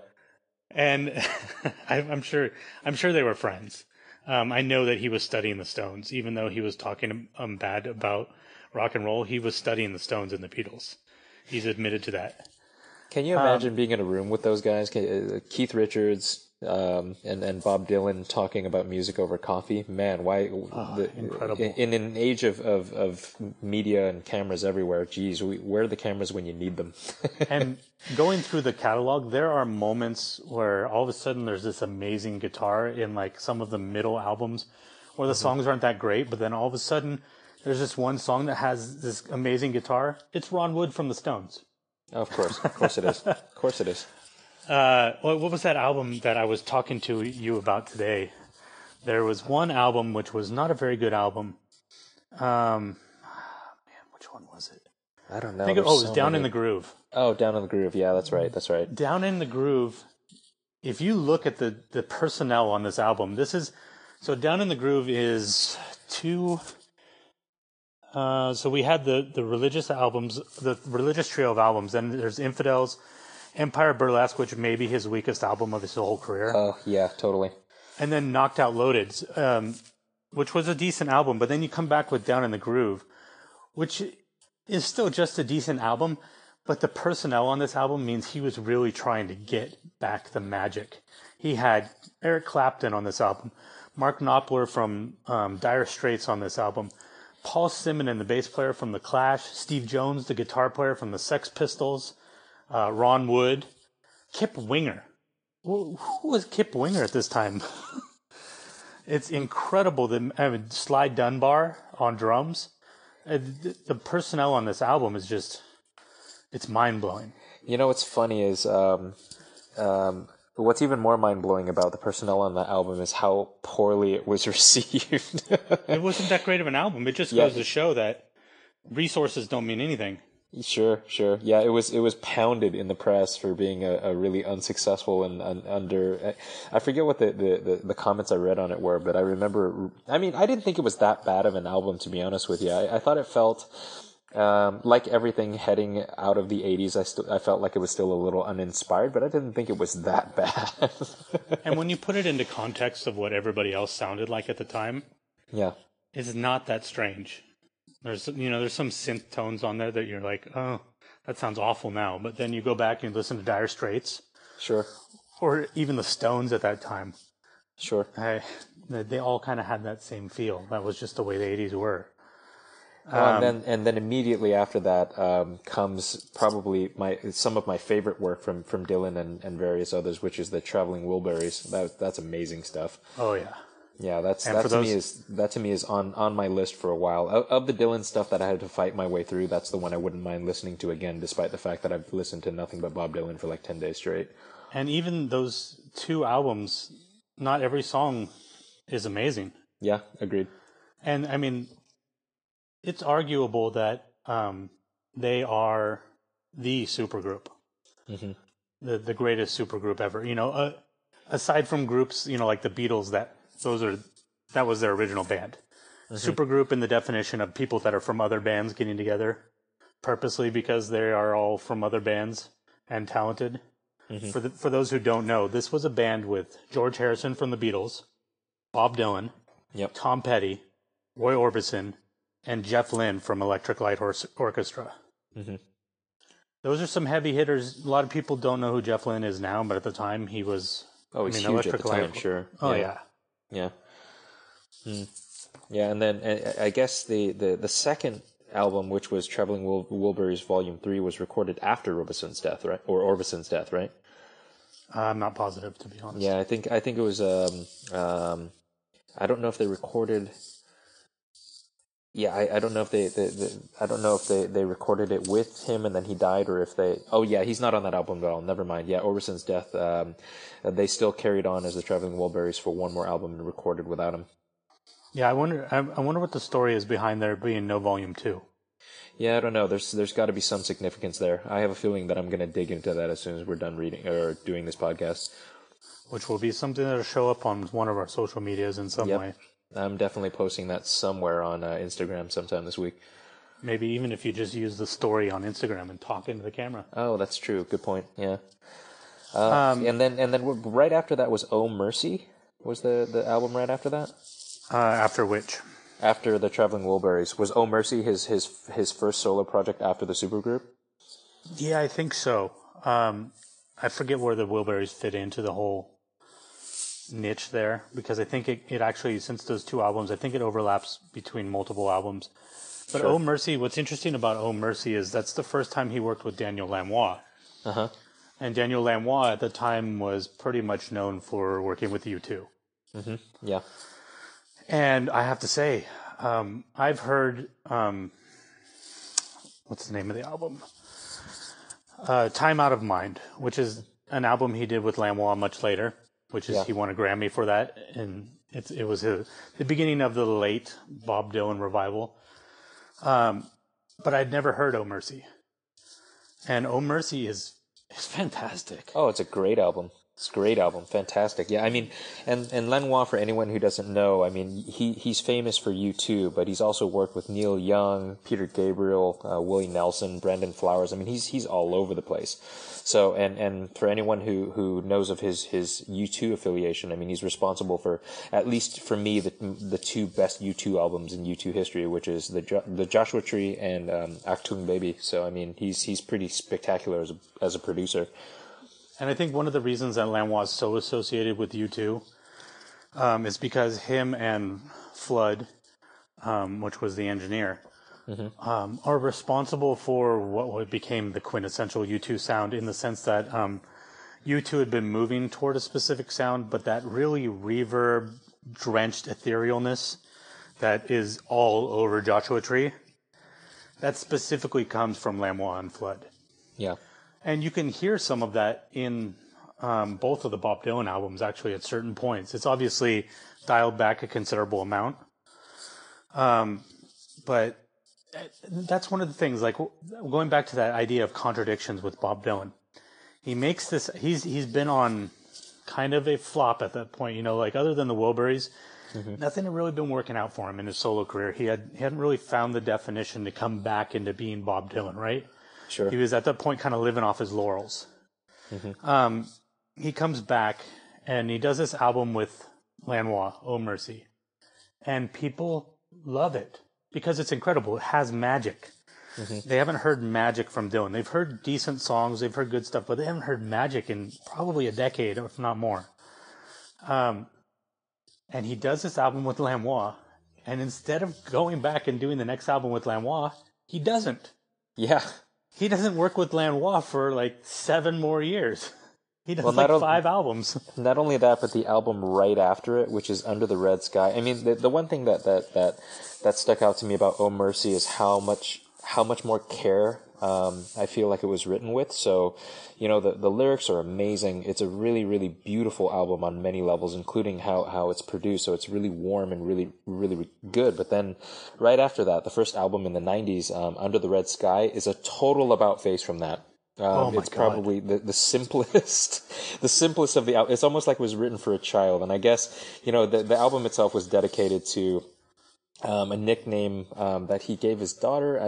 and I, I'm sure I'm sure they were friends. Um, I know that he was studying the Stones, even though he was talking um, bad about rock and roll. He was studying the Stones and the Beatles. He's admitted to that. Can you imagine being in a room with those guys? Uh, Keith Richards um, and and Bob Dylan talking about music over coffee. Man, why? the, incredible. In, in an age of, of, of media and cameras everywhere, geez, we, where are the cameras when you need them? And going through the catalog, there are moments where all of a sudden there's this amazing guitar in like some of the middle albums, where the songs aren't that great, but then all of a sudden there's this one song that has this amazing guitar. It's Ron Wood from the Stones. Of course, of course it is. Of course it is. Uh, what, what was that album that I was talking to you about today? There was one album which was not a very good album. Um, man, which one was it? I don't know. I think it, oh, it was so Down in the Groove. Oh, down in the groove. Yeah, that's right. That's right. Down in the Groove. If you look at the the personnel on this album, this is so Down in the Groove is two. Uh, so we had the the religious albums, the religious trio of albums. Then there's Infidels, Empire Burlesque, which may be his weakest album of his whole career. Oh, yeah, totally. and then Knocked Out Loaded, um, which was a decent album. But then you come back with Down in the Groove, which is still just a decent album. But the personnel on this album means he was really trying to get back the magic. He had Eric Clapton on this album, Mark Knopfler from um, Dire Straits on this album, Paul Simonon, the bass player from The Clash, Steve Jones, the guitar player from the Sex Pistols, uh, Ron Wood, Kip Winger. Who who was Kip Winger at this time? it's incredible. that I mean, Sly Dunbar on drums. Uh, the, the personnel on this album is just, it's mind blowing. You know what's funny is um, um, what's even more mind blowing about the personnel on that album is how poorly it was received. It wasn't that great of an album. It just Yeah. goes to show that resources don't mean anything. sure, sure, yeah, it was it was pounded in the press for being a, a really unsuccessful and, and under. I forget what the, the, the, the comments I read on it were, but I remember. I mean, I didn't think it was that bad of an album to be honest with you. I, I thought it felt. Um, like everything heading out of the 80s, I still I felt like it was still a little uninspired, but I didn't think it was that bad. And when you put it into context of what everybody else sounded like at the time, yeah, it's not that strange. There's you know there's some synth tones on there that you're like, oh, that sounds awful now. But then you go back and listen to Dire Straits sure, or even the Stones at that time. sure. I, they they all kind of had that same feel. That was just the way the '80s were. Oh, and then and then immediately after that um, comes probably my some of my favorite work from from Dylan and, and various others, which is the Traveling Wilburys. That that's amazing stuff. Oh yeah, Yeah, that's And that to me is that to me is on on my list for a while. Of, of the Dylan stuff that I had to fight my way through, that's the one I wouldn't mind listening to again, despite the fact that I've listened to nothing but Bob Dylan for like ten days straight. and even those two albums, not every song is amazing. Yeah, agreed. And I mean, it's arguable that um, they are the supergroup, Mhm. the the greatest supergroup ever. You know, uh, aside from groups, you know, like the Beatles, that those are that was their original band. Supergroup in the definition of people that are from other bands getting together purposely because they are all from other bands and talented. For the, for those who don't know, this was a band with George Harrison from the Beatles, Bob Dylan, Yep. Tom Petty, Roy Orbison, and Jeff Lynne from Electric Light Horse Orchestra. Mhm. Those are some heavy hitters. A lot of people don't know who Jeff Lynne is now, but at the time he was. Oh, he's I mean, huge at Electric the Light- time. Sure. Oh yeah. Yeah. Hmm. Yeah, and then I guess the, the, the second album, which was Traveling Wil- Wilburys Volume Three, was recorded after Robison's death, right? Or Orbison's death, right? I'm not positive to be honest. Yeah, I think I think it was. Um, um, I don't know if they recorded. Yeah, I, I don't know if they, they, they I don't know if they, they recorded it with him and then he died or if they oh yeah he's not on that album at all never mind yeah Orbison's death um, they still carried on as the Traveling Wilburys for one more album and recorded without him Yeah, I wonder. I, I wonder what the story is behind there being no volume two. Yeah, I don't know. There's there's got to be some significance there. I have a feeling that I'm going to dig into that as soon as we're done reading or doing this podcast. which will be something that'll show up on one of our social medias in some Yep. way. I'm definitely posting that somewhere on uh, Instagram sometime this week. Maybe even if you just use the story on Instagram and talk into the camera. Oh, that's true. Good point. Yeah. Uh, and then and then right after that was Oh Mercy was the the album right after that. Uh, after which, After the Traveling Wilburys was Oh Mercy his his his first solo project after the supergroup. yeah, I think so. Um, I forget where the Wilburys fit into the whole niche there because I think it, it actually since those two albums, I think it overlaps between multiple albums. But Sure. Oh Mercy, what's interesting about Oh Mercy is that's the first time he worked with Daniel Lanois. Uh huh. And Daniel Lanois at the time was pretty much known for working with U2. Yeah. And I have to say, um, I've heard um, what's the name of the album? Uh, Time Out of Mind, which is an album he did with Lanois much later, which is Yeah. he won a Grammy for that, and it's, it was his, the beginning of the late Bob Dylan revival. Um, but I'd never heard "Oh Mercy," and "Oh Mercy" is is fantastic. Oh, it's a great album. It's a great album, fantastic. Yeah, I mean, and and Lanois, for anyone who doesn't know, I mean, he he's famous for U2, but he's also worked with Neil Young, Peter Gabriel, uh, Willie Nelson, Brandon Flowers. I mean, he's he's all over the place. So, and and for anyone who who knows of his his U2 affiliation, I mean, he's responsible for at least for me the the two best U2 albums in U2 history, which is the Jo- the Joshua Tree and um, Achtung Baby. So, I mean, he's he's pretty spectacular as a, as a producer. And I think one of the reasons that Lanois is so associated with U2 um, is because him and Flood, um, which was the engineer, um, are responsible for what became the quintessential U2 sound in the sense that um, U2 had been moving toward a specific sound, but that really reverb drenched etherealness that is all over Joshua Tree, that specifically comes from Lanois and Flood. Yeah. And you can hear some of that in um, both of the Bob Dylan albums, actually, at certain points. It's obviously dialed back a considerable amount. Um, but that's one of the things, like going back to that idea of contradictions with Bob Dylan. He makes this, he's, he's been on kind of a flop at that point, you know, like other than the Wilburys, nothing had really been working out for him in his solo career. He had, he hadn't really found the definition to come back into being Bob Dylan, right? Sure. he was at that point kind of living off his laurels. Um, he comes back and he does this album with Lanois, Oh Mercy, and people love it because it's incredible. It has magic. They haven't heard magic from Dylan. They've heard decent songs, they've heard good stuff, but they haven't heard magic in probably a decade, if not more. Um, and he does this album with Lanois, and instead of going back and doing the next album with Lanois, he doesn't Yeah. He doesn't work with Lanois for like seven more years. He does Well, like o- five albums. Not only that, but the album right after it, which is Under the Red Sky. I mean, the, the one thing that, that, that, that stuck out to me about Oh Mercy is how much, how much more care, um, I feel like it was written with. So, you know, the, the lyrics are amazing. It's a really, really beautiful album on many levels, including how, how it's produced. So it's really warm and really, really good. But then right after that, the first album in the 90s, um, Under the Red Sky, is a total about face from that. Um, Oh it's God. probably the, the simplest, the simplest of the It's almost like it was written for a child. And I guess, you know, the, the album itself was dedicated to, um, a nickname, um, that he gave his daughter. I,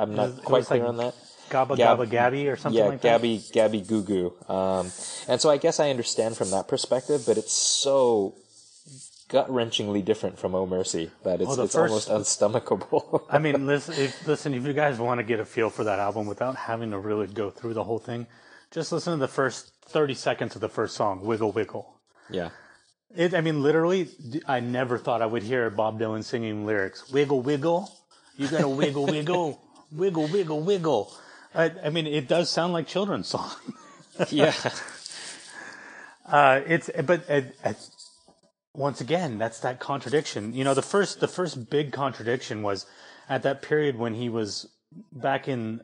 I'm not was- quite clear like on that. Gabba Gab- Gabba Gabby or something Yeah, like that. Gabby, Gabby Goo Goo. Um, and so I guess I understand from that perspective, but it's so gut wrenchingly different from Oh Mercy that it's, Well, it's first- almost unstomachable. I mean, listen if, listen, if you guys want to get a feel for that album without having to really go through the whole thing, just listen to the first 30 seconds of the first song, Wiggle Wiggle. yeah. It, I mean, literally, I never thought I would hear Bob Dylan singing lyrics. Wiggle, wiggle. You gotta wiggle, wiggle. Wiggle, wiggle, wiggle. I, I mean, it does sound like children's song. Yeah. Uh, it's but uh, uh, once again, that's that contradiction. You know, the first the first big contradiction was at that period when he was back in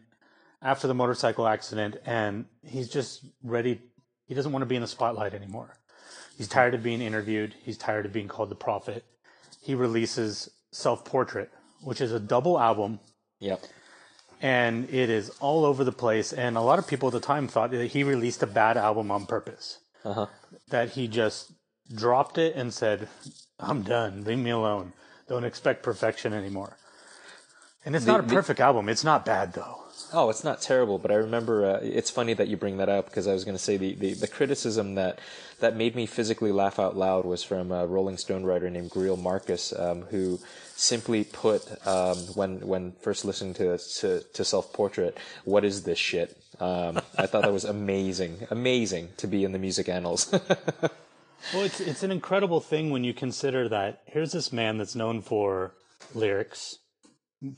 after the motorcycle accident, and he's just ready. He doesn't want to be in the spotlight anymore. He's tired of being interviewed. He's tired of being called the prophet. He releases Self Portrait, which is a double album Yep. and it is all over the place. And a lot of people at the time thought that he released a bad album on purpose. Uh-huh. That he just dropped it and said, "I'm done. Leave me alone. Don't expect perfection anymore." And it's not a the- perfect album. It's not bad though. Oh, it's not terrible, but I remember uh, it's funny that you bring that up because I was going to say the, the, the criticism that that made me physically laugh out loud was from a Rolling Stone writer named Greil Marcus, um, who simply put um, when when first listening to to, to Self Portrait, "What is this shit?" Um, I thought that was amazing, amazing to be in the music annals. Well, it's it's an incredible thing when you consider that here's this man that's known for lyrics,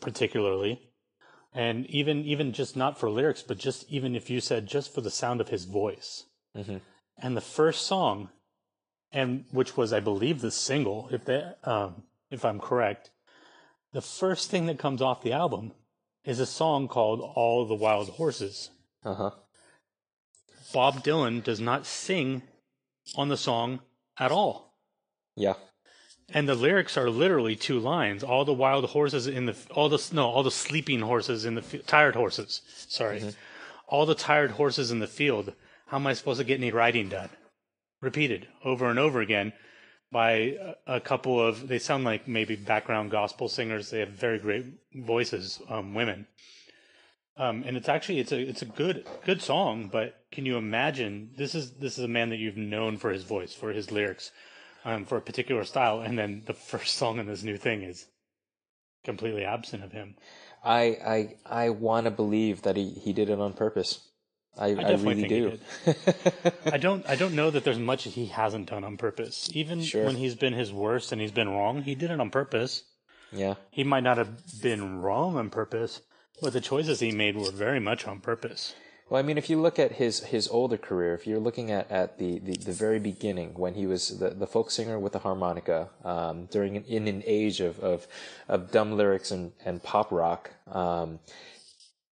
particularly, and even even just not for lyrics, but just even if you said just for the sound of his voice, and the first song, and which was I believe the single, if that um, if I'm correct, the first thing that comes off the album is a song called "All the Wild Horses." uh huh. Bob Dylan does not sing on the song at all. Yeah. And the lyrics are literally two lines. All the wild horses in the all the no, all the sleeping horses in the tired horses. Sorry, all the tired horses in the field. How am I supposed to get any riding done? Repeated over and over again by a, a couple of. They sound like maybe background gospel singers. They have very great voices, um, women. Um, and it's actually it's a it's a good good song. But can you imagine? This is this is a man that you've known for his voice, for his lyrics um, for a particular style, and then the first song in this new thing is completely absent of him. I I I want to believe that he, he did it on purpose. I, I, definitely really do. I don't I don't know that there's much he hasn't done on purpose. Even Sure. when he's been his worst and he's been wrong, he did it on purpose. yeah. He might not have been wrong on purpose, but the choices he made were very much on purpose. Well, I mean, if you look at his, his older career, if you're looking at, at the, the, the very beginning when he was the, the folk singer with the harmonica, um, during an, in an age of, of, of dumb lyrics and, and pop rock, um,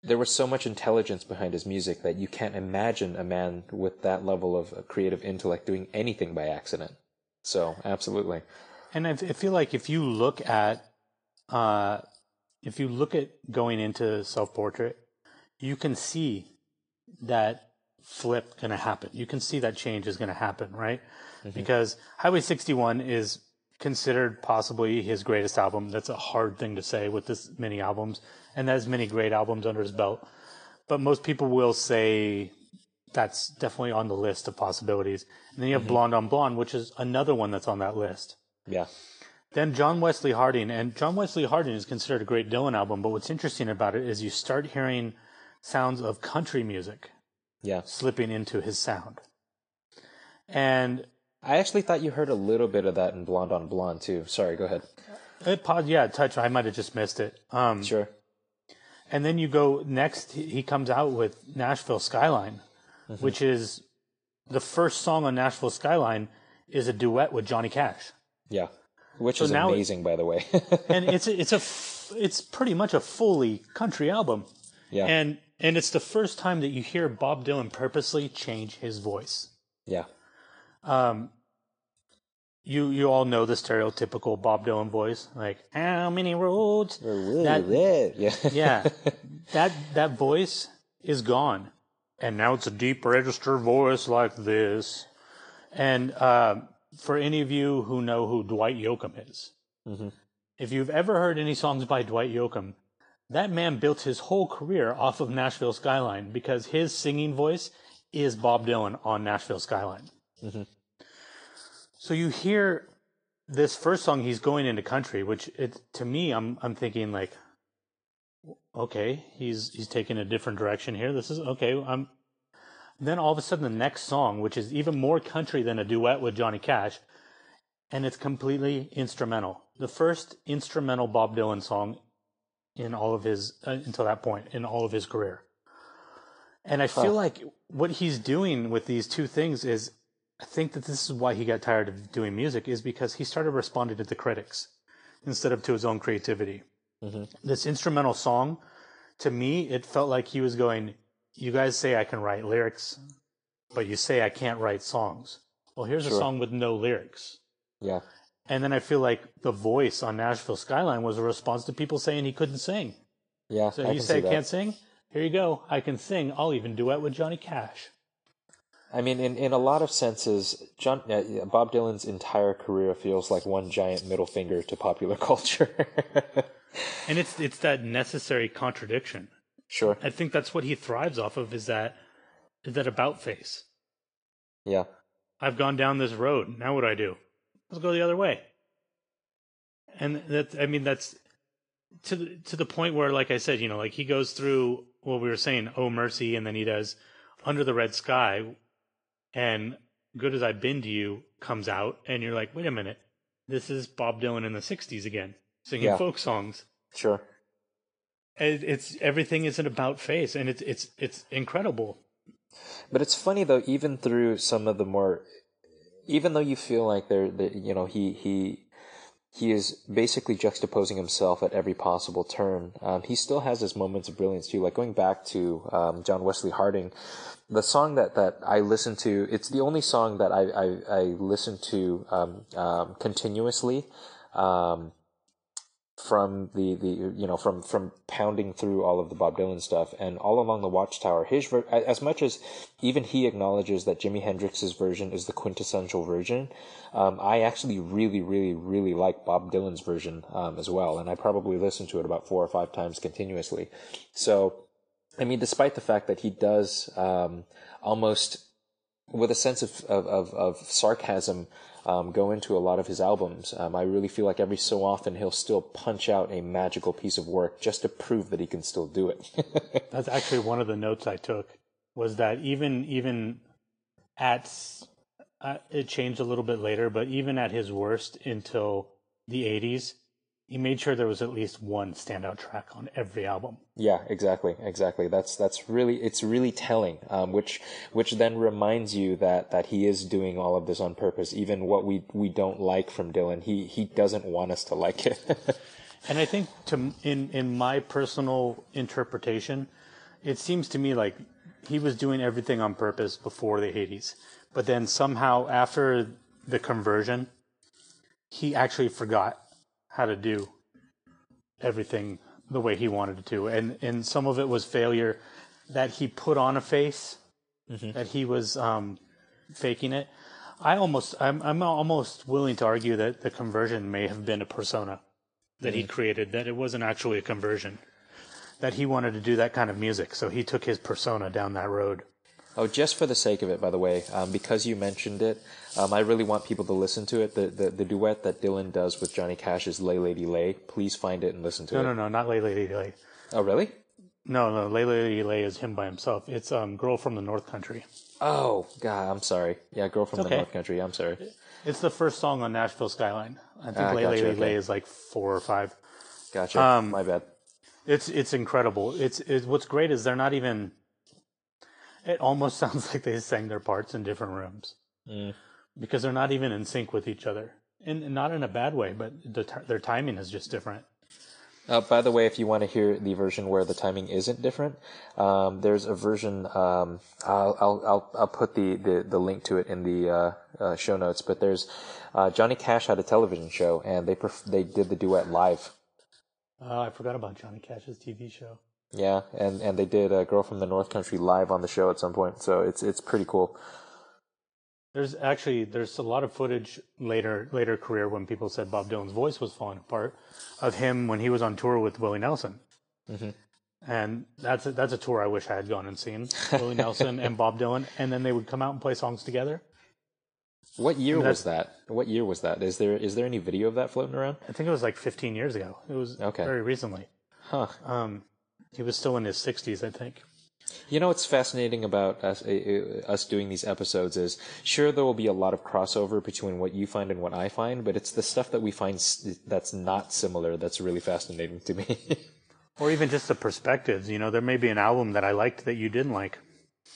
there was so much intelligence behind his music that you can't imagine a man with that level of uh, creative intellect doing anything by accident. So, absolutely. And I, I feel like if you look at, uh, if you look at going into self portrait, you can see that flip going to happen. You can see that change is going to happen, right? Mm-hmm. Because Highway 61 is considered possibly his greatest album. That's a hard thing to say with this many albums and as many great albums under his belt. But most people will say that's definitely on the list of possibilities. And then you have mm-hmm. Blonde on Blonde, which is another one that's on that list. Yeah. Then John Wesley Harding, and John Wesley Harding is considered a great Dylan album, but what's interesting about it is you start hearing sounds of country music Yeah. slipping into his sound. And I actually thought you heard a little bit of that in Blonde on Blonde, too. Sorry, go ahead. it pod, yeah, touch, I might have just missed it. Um, Sure. and then you go next, he comes out with Nashville Skyline, which is the first song on Nashville Skyline is a duet with Johnny Cash. Yeah. Which So is now it- amazing, by the way. and it's it's a it's pretty much a fully country album. yeah. And and it's the first time that you hear Bob Dylan purposely change his voice. yeah. Um, you you all know the stereotypical Bob Dylan voice, like how many roads? That- yeah. Yeah, that that voice is gone, and now it's a deep register voice like this. And uh, for any of you who know who Dwight Yoakam is, Mhm. if you've ever heard any songs by Dwight Yoakam, that man built his whole career off of Nashville Skyline because his singing voice is Bob Dylan on Nashville Skyline. Mhm. So you hear this first song, he's going into country, which it to me, I'm I'm thinking like, okay, he's he's taking a different direction here. This is okay. I'm. Then all of a sudden, the next song, which is even more country than a duet with Johnny Cash, and it's completely instrumental. The first instrumental Bob Dylan song in all of his uh, until that point in all of his career. And I feel Huh. like what he's doing with these two things is I think that this is why he got tired of doing music is because he started responding to the critics instead of to his own creativity. Mm-hmm. This instrumental song, to me, it felt like he was going, "You guys say I can write lyrics, but you say I can't write songs. Well, here's a song with no lyrics." Yeah. And then I feel like the voice on Nashville Skyline was a response to people saying he couldn't sing. Yeah. So you say I can't sing? Here you go. I can sing. I'll even duet with Johnny Cash. I mean, in, in a lot of senses, John uh, Bob Dylan's entire career feels like one giant middle finger to popular culture. And it's it's that necessary contradiction. sure. I think that's what he thrives off of is that is that about face. Yeah. I've gone down this road. Now what do I do? Let's go the other way. And that I mean that's to the, to the point where like I said, you know, like he goes through what we were saying, oh mercy, and then he does under the red sky and good as I've been to you comes out and you're like, wait a minute. This is Bob Dylan in the 60s again, singing Yeah. folk songs. Sure. It, it's everything isn't about face and it's it's it's incredible. But it's funny though, even through some of the more, even though you feel like they're, you know, he he he is basically juxtaposing himself at every possible turn. Um, he still has his moments of brilliance too. Like going back to um, John Wesley Harding, the song that that I listen to, it's the only song that I I, I listen to um, um, continuously. From the, the you know from from pounding through all of the Bob Dylan stuff and all along the Watchtower. His ver- as much as even he acknowledges that Jimi Hendrix's version is the quintessential version um, I actually really really really like Bob Dylan's version um, as well and I probably listen to it about four or five times continuously. So I mean despite the fact that he does um, almost with a sense of of, of, of sarcasm um, go into a lot of his albums. Um, I really feel like every so often he'll still punch out a magical piece of work just to prove that he can still do it. That's actually one of the notes I took was that even even at uh, it changed a little bit later, but even at his worst until the 80s, he made sure there was at least one standout track on every album. yeah, exactly, exactly. That's that's really it's really telling. Um, which which then reminds you that that he is doing all of this on purpose. Even what we we don't like from Dylan, he he doesn't want us to like it. And I think to in in my personal interpretation, it seems to me like he was doing everything on purpose before the 80s. But then somehow after the conversion, he actually forgot how to do everything the way he wanted it to. And and some of it was failure that he put on a face that he was um, faking it. I almost I'm I'm almost willing to argue that the conversion may have been a persona that he created that it wasn't actually a conversion that he wanted to do that kind of music so he took his persona down that road Oh, just for the sake of it, by the way, um, because you mentioned it, um, I really want people to listen to it. The, the the duet that Dylan does with Johnny Cash is "Lay Lady Lay." Please find it and listen to no it. no no no, not lay lady lay Oh, really? no no lay lady lay is him by himself it's um girl from the north country Oh, God, I'm sorry. Yeah, "Girl from It's the. North Country." I'm sorry. it's the first song on nashville skyline i think Ah, lay gotcha, lady okay. lay is like four or five Gotcha. Um, My bad. It's it's incredible. It's it, what's great is they're not even. It almost sounds like they sang their parts in different rooms Mm. because they're not even in sync with each other, and, not in a bad way, but the, t- their timing is just different. Uh, by the way, if you want to hear the version where the timing isn't different, um, there's a version. Um, I'll, I'll I'll I'll put the, the, the link to it in the uh, uh, show notes. But there's uh, Johnny Cash had a television show, and they perf- they did the duet live. Oh, I forgot about Johnny Cash's TV show. Yeah, and, and they did a girl from the North Country live on the show at some point. So it's it's pretty cool. There's actually there's a lot of footage later later career when people said Bob Dylan's voice was falling apart of him when he was on tour with Willie Nelson. Mhm. And that's a, that's a tour I wish I had gone and seen Willie Nelson and Bob Dylan, and then they would come out and play songs together. What year was that? What year was that? Is there is there any video of that floating around? I think it was like 15 years ago. It was Okay. very recently. Huh. Um, he was still in his 60s, I think. You know what's fascinating about us uh, uh, us doing these episodes is sure there will be a lot of crossover between what you find and what I find, but it's the stuff that we find s- that's not similar that's really fascinating to me. Or even just the perspectives. You know, there may be an album that I liked that you didn't like.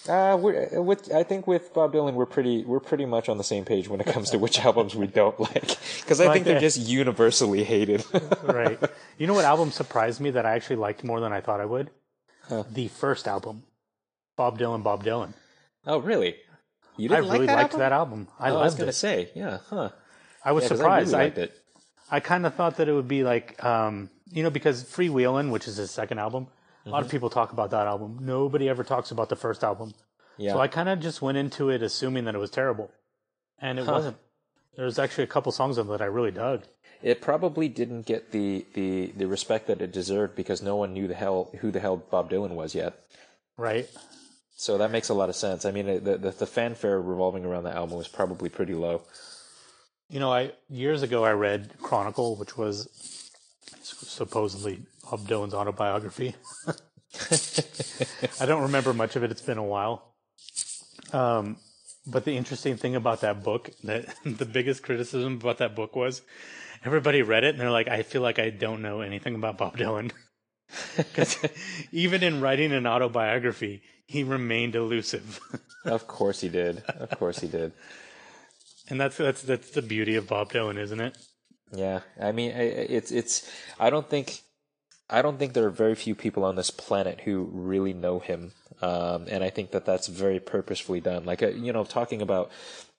Uh, we're, with, I think with Bob Dylan, we're pretty we're pretty much on the same page when it comes to which albums we don't like, because I Like think they're that. just universally hated. right. You know what album surprised me that I actually liked more than I thought I would? The first album, Bob Dylan, Bob Dylan. oh, really? You didn't really like that liked album? that album. I Oh, I was gonna it. say, yeah, huh? I was Yeah, surprised. I I, really liked it. I kind of thought that it would be like, um, you know, because Freewheelin', which is his second album, a Mm-hmm. lot of people talk about that album. Nobody ever talks about the first album. Yeah, So I kind of just went into it assuming that it was terrible, and it Huh. wasn't. There's actually a couple songs on that I really dug. it probably didn't get the, the the respect that it deserved because no one knew the hell who the hell Bob Dylan was yet. Right? So that makes a lot of sense. I mean, the the, the fanfare revolving around the album was probably pretty low. You know, I years ago I read Chronicle, which was supposedly Bob Dylan's autobiography. I don't remember much of it. It's been a while. Um, but the interesting thing about that book, that the biggest criticism about that book was, everybody read it and they're like, "I feel like I don't know anything about Bob Dylan." Because even in writing an autobiography, he remained elusive, of course he did. Of course he did. and that's that's that's the beauty of Bob Dylan, isn't it? Yeah, I mean, it's it's. I don't think, I don't think there are very few people on this planet who really know him, um, and I think that that's very purposefully done. Like, uh, you know, talking about.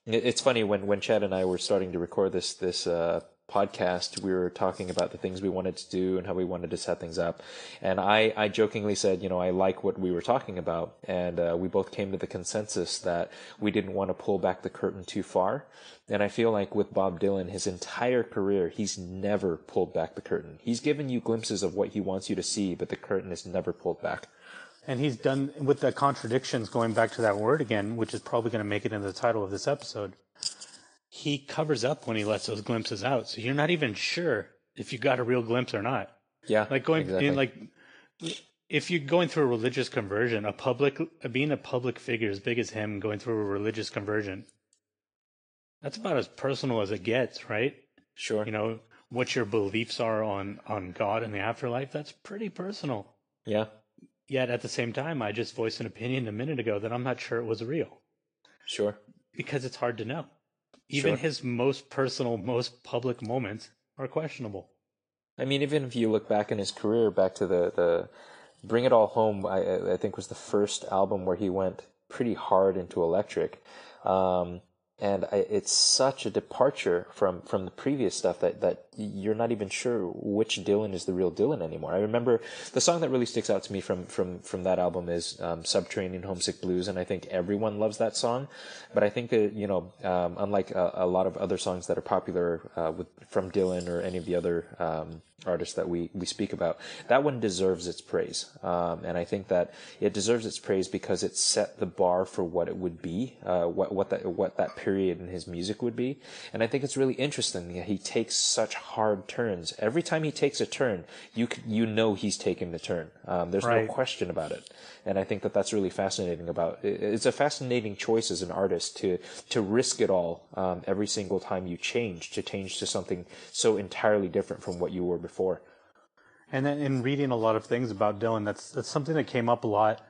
It's funny when when Chad and I were starting to record this this uh, podcast, we were talking about the things we wanted to do and how we wanted to set things up, and I I jokingly said, you know, I like what we were talking about, and uh, we both came to the consensus that we didn't want to pull back the curtain too far. And I feel like with Bob Dylan, his entire career, he's never pulled back the curtain. He's given you glimpses of what he wants you to see, but the curtain is never pulled back. And he's done with the contradictions, going back to that word again, which is probably going to make it into the title of this episode. He covers up when he lets those glimpses out, so you're not even sure if you got a real glimpse or not. Yeah, Like going exactly. in, like if you're going through a religious conversion, a public being a public figure as big as him going through a religious conversion, that's about as personal as it gets, right? sure. You know what your beliefs are on on God and the afterlife. That's pretty personal. yeah, Yet at the same time, I just voiced an opinion a minute ago that I'm not sure it was real sure. because it's hard to know. Even Sure. his most personal, most public moments are questionable. I mean, even if you look back in his career, back to the the Bring It All Home, I I think was the first album where he went pretty hard into electric, um, and I, it's such a departure from from the previous stuff that that you're not even sure which Dylan is the real Dylan anymore. I remember the song that really sticks out to me from from from that album is um, Subterranean Homesick Blues, and I think everyone loves that song. But I think that you know, um, unlike a, a lot of other songs that are popular uh, with from Dylan or any of the other um, artists that we we speak about, that one deserves its praise. Um, and I think that it deserves its praise because it set the bar for what it would be, uh, what what that what that period in his music would be. And I think it's really interesting that he takes such hard turns. Every time he takes a turn, you you know he's taking the turn. Um, there's Right. no question about it. And I think that that's really fascinating about it. It's a fascinating choice as an artist to to risk it all um, every single time you change to change to something so entirely different from what you were before. And then in reading a lot of things about Dylan, that's that's something that came up a lot.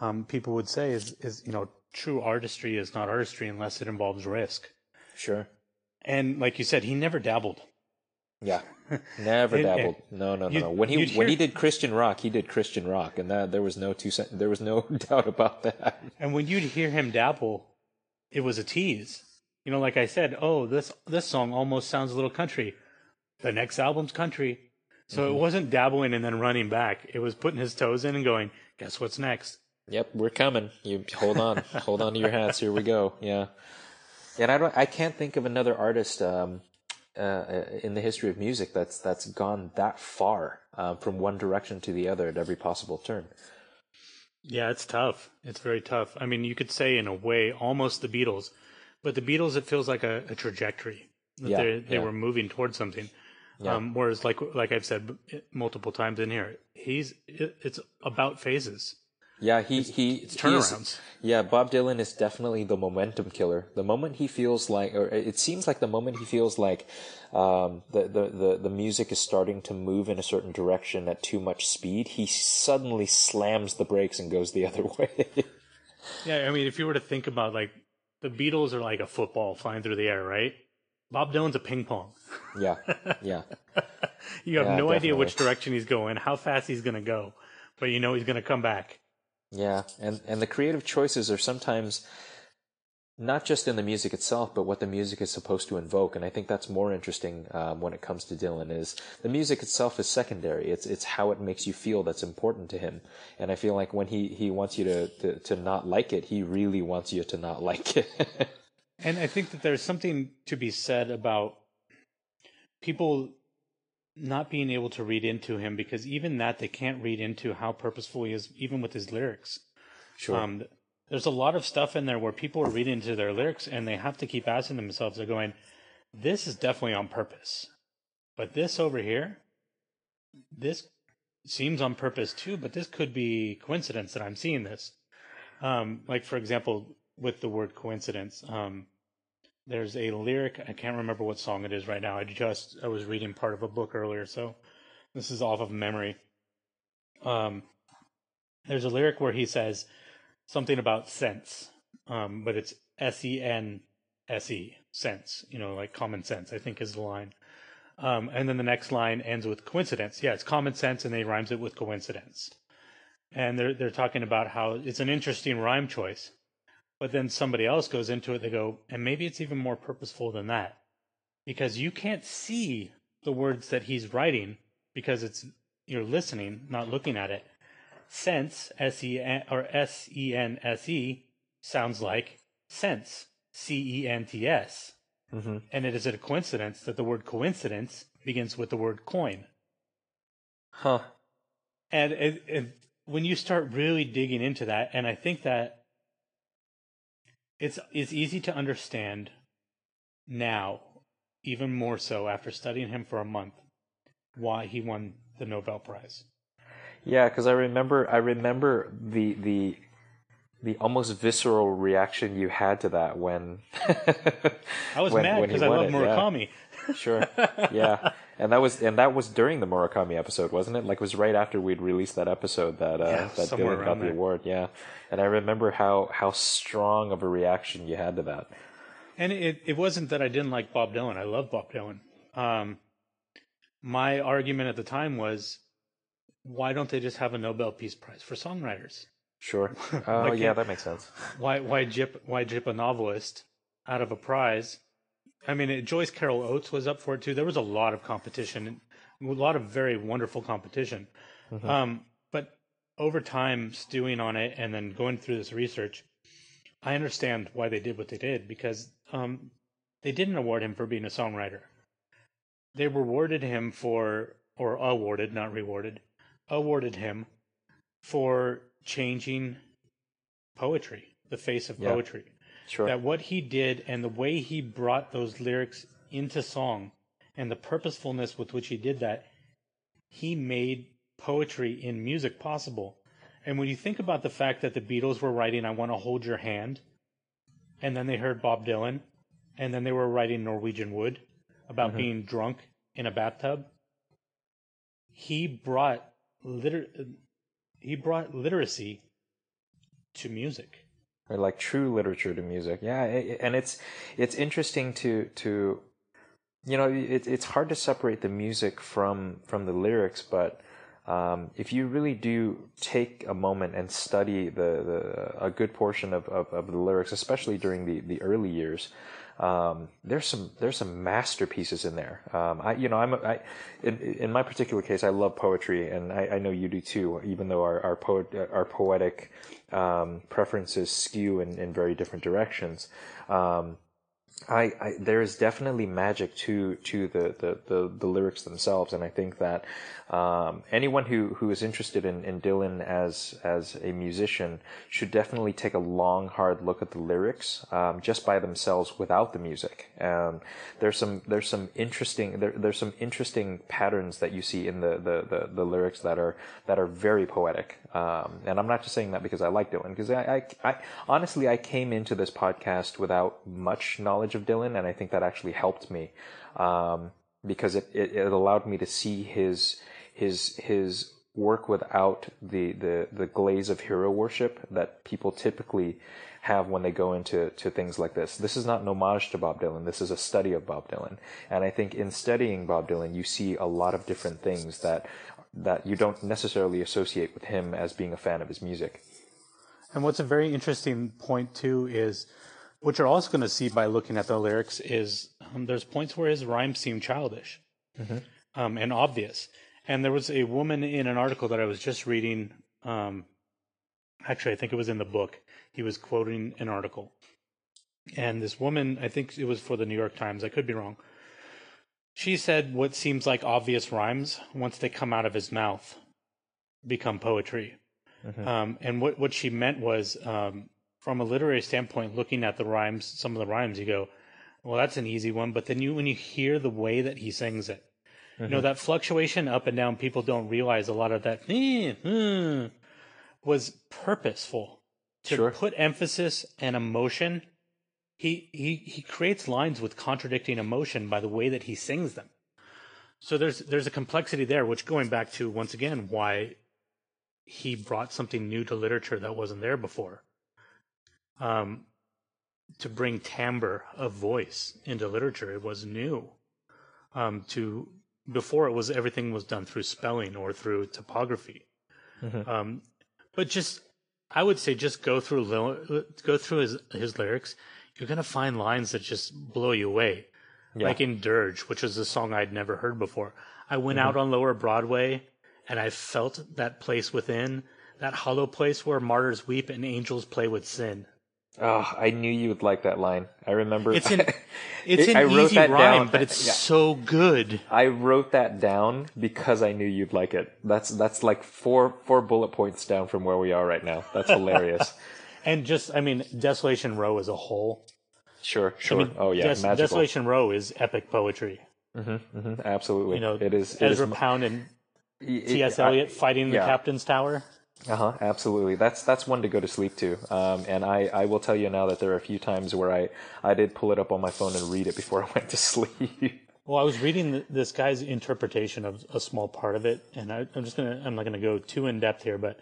Um, people would say is is you know true artistry is not artistry unless it involves risk. Sure. And like you said, he never dabbled. Yeah. Never And- dabbled. No, no, no, no. When he you'd when he did Christian rock, he did Christian rock, and that there was no two there was no doubt about that. And when you'd hear him dabble, it was a tease. You know, like I said, oh, this this song almost sounds a little country. The next album's country. So Mm-hmm. it wasn't dabbling and then running back. It was putting his toes in and going, guess what's next? Yep, we're coming. You hold on, hold on to your hats. Here we go. Yeah, and I don't. I can't think of another artist um, uh, in the history of music that's that's gone that far uh, from one direction to the other at every possible turn. Yeah, it's tough. It's very tough. I mean, you could say in a way almost the Beatles, but the Beatles it feels like a, a trajectory that Yeah, they they yeah. were moving towards something. Yeah. Um, whereas, like like I've said multiple times in here, he's it, it's about phases. Yeah, he he It's he is- turnarounds. yeah, Bob Dylan is definitely the momentum killer. The moment he feels like, or it seems like the moment he feels like um, the, the the the music is starting to move in a certain direction at too much speed, he suddenly slams the brakes and goes the other way. yeah, I mean, if you were to think about like the Beatles are like a football flying through the air, right? Bob Dylan's a ping pong. Yeah, yeah. you have Yeah, no idea which direction he's going, how fast he's going to go, but you know he's going to come back. Yeah, and and the creative choices are sometimes not just in the music itself, but what the music is supposed to invoke. And I think that's more interesting um, when it comes to Dylan. Is the music itself is secondary. It's it's how it makes you feel that's important to him. And I feel like when he he wants you to to, to not like it, he really wants you to not like it. And I think that there's something to be said about people not being able to read into him because even that they can't read into how purposeful he is, even with his lyrics. sure. Um, there's a lot of stuff in there where people are reading into their lyrics and they have to keep asking themselves, they're going, this is definitely on purpose. But this over here, this seems on purpose too, but this could be coincidence that I'm seeing this. Um, like, for example, with the word coincidence, um, there's a lyric, I can't remember what song it is right now. I just, I was reading part of a book earlier, so this is off of memory. Um, there's a lyric where he says, something about sense, um, but it's S E N S E, sense, you know, like common sense, I think is the line. Um, and then the next line ends with coincidence. Yeah, it's common sense, and they rhymes it with coincidence. And they're they're talking about how it's an interesting rhyme choice, but then somebody else goes into it. They go, and maybe it's even more purposeful than that, because you can't see the words that he's writing because it's you're listening, not looking at it. Sense s e n or s e n s e sounds like sense. C e n t s. Hmm and it is a coincidence that the word coincidence begins with the word coin. Huh. and it, it, when you start really digging into that and i think that it's it's easy to understand now even more so after studying him for a month why he won the nobel prize Yeah, because I remember I remember the the the almost visceral reaction you had to that when i was when- mad because i love it, yeah. murakami Sure. Yeah. And that was and that was during the Murakami episode, wasn't it? Like it was right after we'd released that episode that uh Yeah, that Dylan got the there. award, yeah. And I remember how how strong of a reaction you had to that. And it, it wasn't that I didn't like Bob Dylan. I love Bob Dylan. Um, my argument at the time was, why don't they just have a Nobel Peace Prize for songwriters? Sure. Oh Why yeah, that makes sense. Why why jip why jip a novelist out of a prize? I mean, it, Joyce Carol Oates was up for it too. There was a lot of competition, a lot of very wonderful competition. Um, but over time, stewing on it and then going through this research, I understand why they did what they did because um, they didn't award him for being a songwriter. They rewarded him for, or awarded, not rewarded, awarded him for changing poetry, the face of Yeah. poetry Sure. that what he did and the way he brought those lyrics into song and the purposefulness with which he did that, he made poetry in music possible. And when you think about the fact that the Beatles were writing I Want to Hold Your Hand, and then they heard Bob Dylan, and then they were writing Norwegian Wood about mm-hmm. being drunk in a bathtub, he brought liter- he brought literacy to music. Or like true literature to music. Yeah, and it's it's interesting to to you know it, it's hard to separate the music from from the lyrics, but um, if you really do take a moment and study the, the a good portion of, of, of the lyrics, especially during the, the early years, um, there's some there's some masterpieces in there. Um, I you know I'm a, I in, in my particular case I love poetry and I, I know you do too. Even though our our poet our poetic um, preferences skew in, in very different directions. Um, I, I there is definitely magic to to the, the, the, the lyrics themselves, and I think that um, anyone who, who is interested in, in Dylan as as a musician should definitely take a long, hard look at the lyrics um, just by themselves without the music. Um, there's some there's some interesting there, there's some interesting patterns that you see in the, the, the, the lyrics that are that are very poetic. Um, and I'm not just saying that because I like Dylan, because I, I, I honestly I came into this podcast without much knowledge of Dylan, and I think that actually helped me um, because it, it, it allowed me to see his his his work without the, the, the glaze of hero worship that people typically have when they go into to things like this. This is not an homage to Bob Dylan. This is a study of Bob Dylan. And I think in studying Bob Dylan, you see a lot of different things that that you don't necessarily associate with him as being a fan of his music. And what's a very interesting point too is what you're also going to see by looking at the lyrics is um, there's points where his rhymes seem childish mm-hmm. um, and obvious. And there was a woman in an article that I was just reading. Um, actually, I think it was in the book. He was quoting an article. And this woman, I think it was for the New York Times, I could be wrong. She said what seems like obvious rhymes, once they come out of his mouth, become poetry. Mm-hmm. Um, and what, what she meant was, um, from a literary standpoint, looking at the rhymes, some of the rhymes, you go, well, that's an easy one. But then you, when you hear the way that he sings it, mm-hmm. you know, mm-hmm. that fluctuation up and down, people don't realize a lot of that eh, hmm, was purposeful to sure. put emphasis and emotion. He, he, he creates lines with contradicting emotion by the way that he sings them. So there's, there's a complexity there, which going back to once again, why he brought something new to literature that wasn't there before. Um, to bring timbre of voice into literature, it was new. Um, to before it was everything was done through spelling or through typography. Mm-hmm. Um, but just I would say just go through go through his his lyrics. You're gonna find lines that just blow you away. Yeah. Like in Dirge, which was a song I'd never heard before. I went mm-hmm. out on Lower Broadway and I felt that place within, that hollow place where martyrs weep and angels play with sin. Oh, I knew you would like that line. I remember. It's an, it's an I wrote easy that rhyme, down. but it's yeah. so good. I wrote that down because I knew you'd like it. That's that's like four four bullet points down from where we are right now. That's hilarious. and just, I mean, Desolation Row as a whole. Sure, sure. I mean, oh yeah, Des- magical. Desolation Row is epic poetry. Mm-hmm, mm-hmm, absolutely. You know, it is. It Ezra is, Pound and T.S. Eliot fighting the yeah. captain's tower. Uh huh. Absolutely. That's that's one to go to sleep to. Um, and I, I will tell you now that there are a few times where I I did pull it up on my phone and read it before I went to sleep. Well, I was reading this guy's interpretation of a small part of it, and I, am just gonna I'm not gonna go too in depth here, but